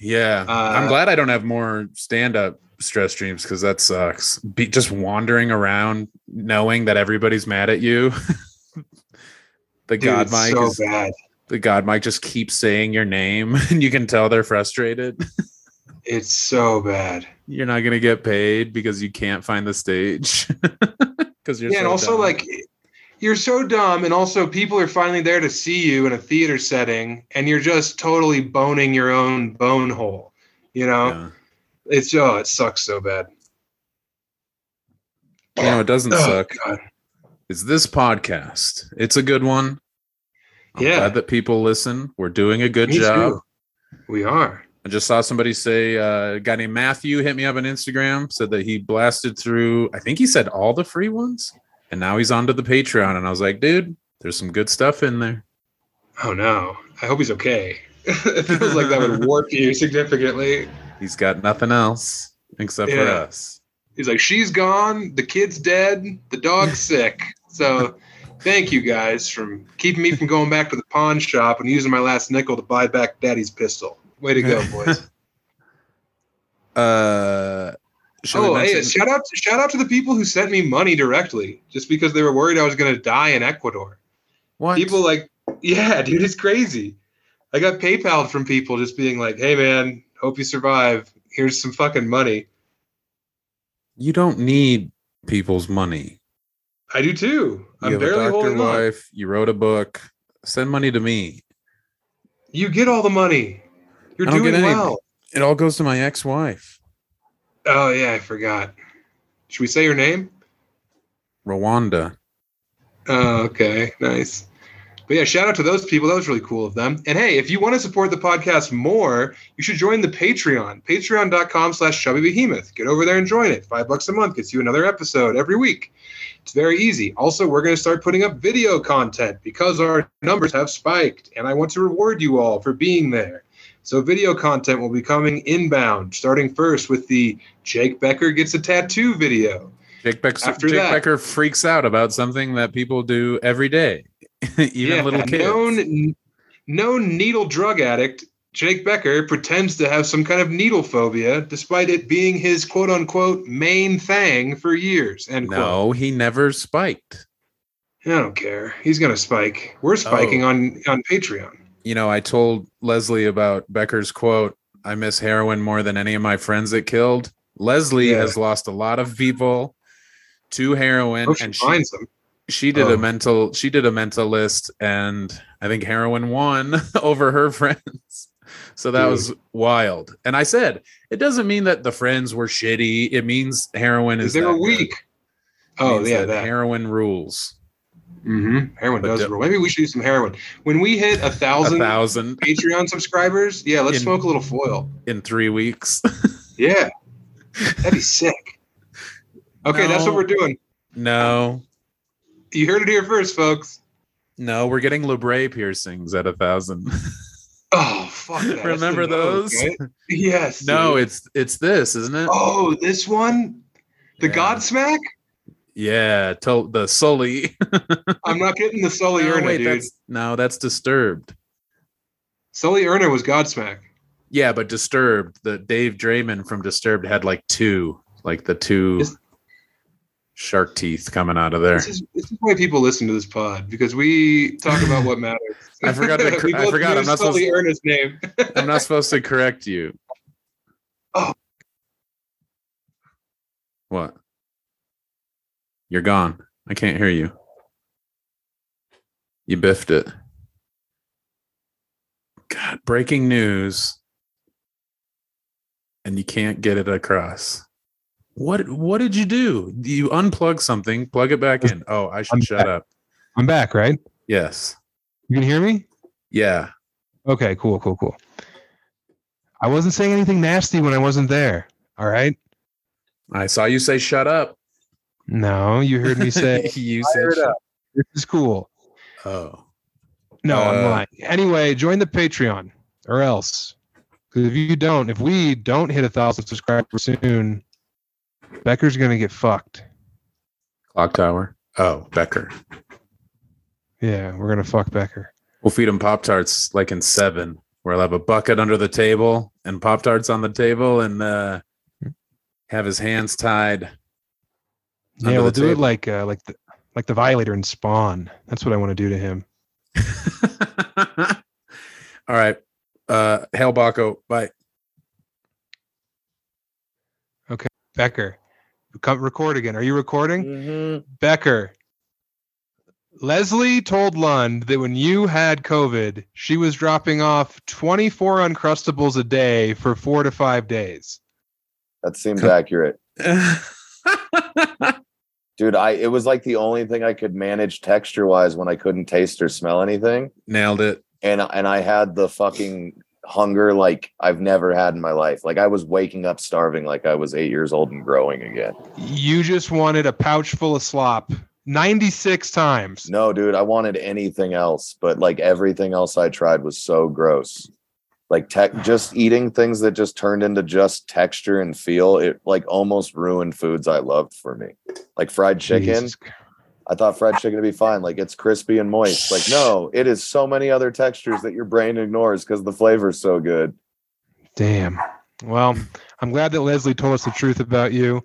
Yeah, I'm Uh, glad I don't have more stand-up stress dreams because that sucks. Be just wandering around knowing that everybody's mad at you. *laughs* the Dude, god mic so is bad. the god mic just keeps saying your name *laughs* and you can tell they're frustrated. *laughs* It's so bad. you're not gonna get paid because you can't find the stage. Because you're yeah, and also dumb. like you're so dumb, and also people are finally there to see you in a theater setting, and you're just totally boning your own bone hole. You know, Yeah. It's oh, it sucks so bad. you know, it doesn't Oh, suck. God. is this podcast. It's a good one. I'm Yeah. glad that people listen. We're doing a good Me job. too. We are. I just saw somebody say uh, a guy named Matthew hit me up on Instagram, said that he blasted through, I think he said all the free ones, and now he's onto the Patreon. And I was like, dude, there's some good stuff in there. Oh no. I hope he's okay. *laughs* it feels like that would warp you significantly. He's got nothing else except for us. He's like, she's gone, the kid's dead, the dog's *laughs* sick. So thank you guys from keeping me from going back to the pawn shop and using my last nickel to buy back daddy's pistol. Way to go, *laughs* boys. Uh, oh, hey, shout out to, shout out to the people who sent me money directly just because they were worried I was gonna die in Ecuador. what? People like, yeah, dude, it's crazy. I got PayPal from people just being like, hey man, hope you survive. Here's some fucking money. you don't need people's money. I do too. You I'm have a barely doctor holding on. wife. You wrote a book. Send money to me. You get all the money. You're doing well. It all goes to my ex-wife, Oh yeah, I forgot. Should we say your name? Rwanda. Oh, okay, nice. But yeah, shout out to those people. That was really cool of them. And hey, if you want to support the podcast more, you should join the Patreon. Patreon.com slash chubby behemoth. Get over there and join it. Five bucks a month gets you another episode every week. It's very easy. Also, we're going to start putting up video content because our numbers have spiked, and I want to reward you all for being there. So, video content will be coming inbound, starting first with the Jake Becker gets a tattoo video. Jake, Becker, After Jake that- Becker freaks out about something that people do every day, *laughs* even little kids. Known, known needle drug addict Jake Becker pretends to have some kind of needle phobia, despite it being his quote unquote main thing for years. Quote. no, he never spiked. I don't care. He's gonna spike. We're spiking Oh. on on Patreon. You know, I told Leslie about Becker's quote. I miss heroin more than any of my friends that killed. Leslie Yeah. has lost a lot of people to heroin, Hope she and she them. she did Oh. a mental she did a mental list and i think heroin won *laughs* over her friends so that Dude. was wild and i said it doesn't mean that the friends were shitty it means heroin is they were weak. Oh yeah, that that. heroin rules mm-hmm. Heroin But does rule. Maybe we should do some heroin when we hit a thousand, a thousand thousand *laughs* Patreon subscribers. Yeah, let's In- smoke a little foil. in three weeks *laughs* Yeah, that'd be sick. Okay, that's what we're doing. no You heard it here first, folks. no we're getting labret piercings at a thousand *laughs* Oh fuck! That. Remember those right? Yes. no dude. it's it's this isn't it Oh, this one, the Yeah. Godsmack. yeah to, the sully *laughs* I'm not getting the Sully no, Erna, wait, dude. that's no that's disturbed Sully Erna was Godsmack. Yeah, but Disturbed, the Dave Draiman from Disturbed had like two, like the two Is- shark teeth coming out of there. This is this is why people listen to this pod because we talk about what matters. *laughs* I forgot to- *laughs* I forgot, I'm not supposed to- Erna's name. *laughs* I'm not supposed to correct you. Oh. What? You're gone. I can't hear you. You biffed it. God, breaking news. And you can't get it across. What what did you do? You unplug something, plug it back in. Oh, I should I'm shut back. up. I'm back, right? Yes. You can hear me? Yeah. Okay, cool, cool, cool. I wasn't saying anything nasty when I wasn't there. All right. I saw you say shut up. No, you heard me say *laughs* you said shut- up. this is cool. Oh. No, I'm Uh, lying. Anyway, join the Patreon or else. Because if you don't, if we don't hit a thousand subscribers soon, Becker's gonna get fucked. Clock tower. Oh, Becker. Yeah, we're gonna fuck Becker. We'll feed him Pop Tarts like in seven, where I'll have a bucket under the table and Pop Tarts on the table and uh, have his hands tied. Yeah, we'll do it like uh, like the like the Violator in Spawn. That's what I want to do to him. *laughs* All right. Uh Hail Baco. Bye. Okay. Becker, record again. Are you recording? Mm-hmm. Becker. Leslie told Lund that when you had COVID, she was dropping off 24 Uncrustables a day for four to five days. That seems Come- accurate. *laughs* Dude, I it was like the only thing I could manage texture wise when I couldn't taste or smell anything. Nailed it. And and I had the fucking hunger like I've never had in my life. Like I was waking up starving like I was eight years old and growing again. You just wanted a pouch full of slop 96 times. No, dude, I wanted anything else, but like everything else I tried was so gross. Like tech just eating things that just turned into just texture and feel, it like almost ruined foods I loved for me. Like fried chicken. Jesus. I thought fried chicken would be fine. Like it's crispy and moist. Like, no, it is so many other textures that your brain ignores because the flavor's so good. Damn. Well, I'm glad that Leslie told us the truth about you.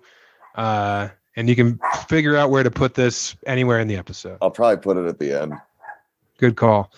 Uh, and you can figure out where to put this anywhere in the episode. I'll probably put it at the end. Good call.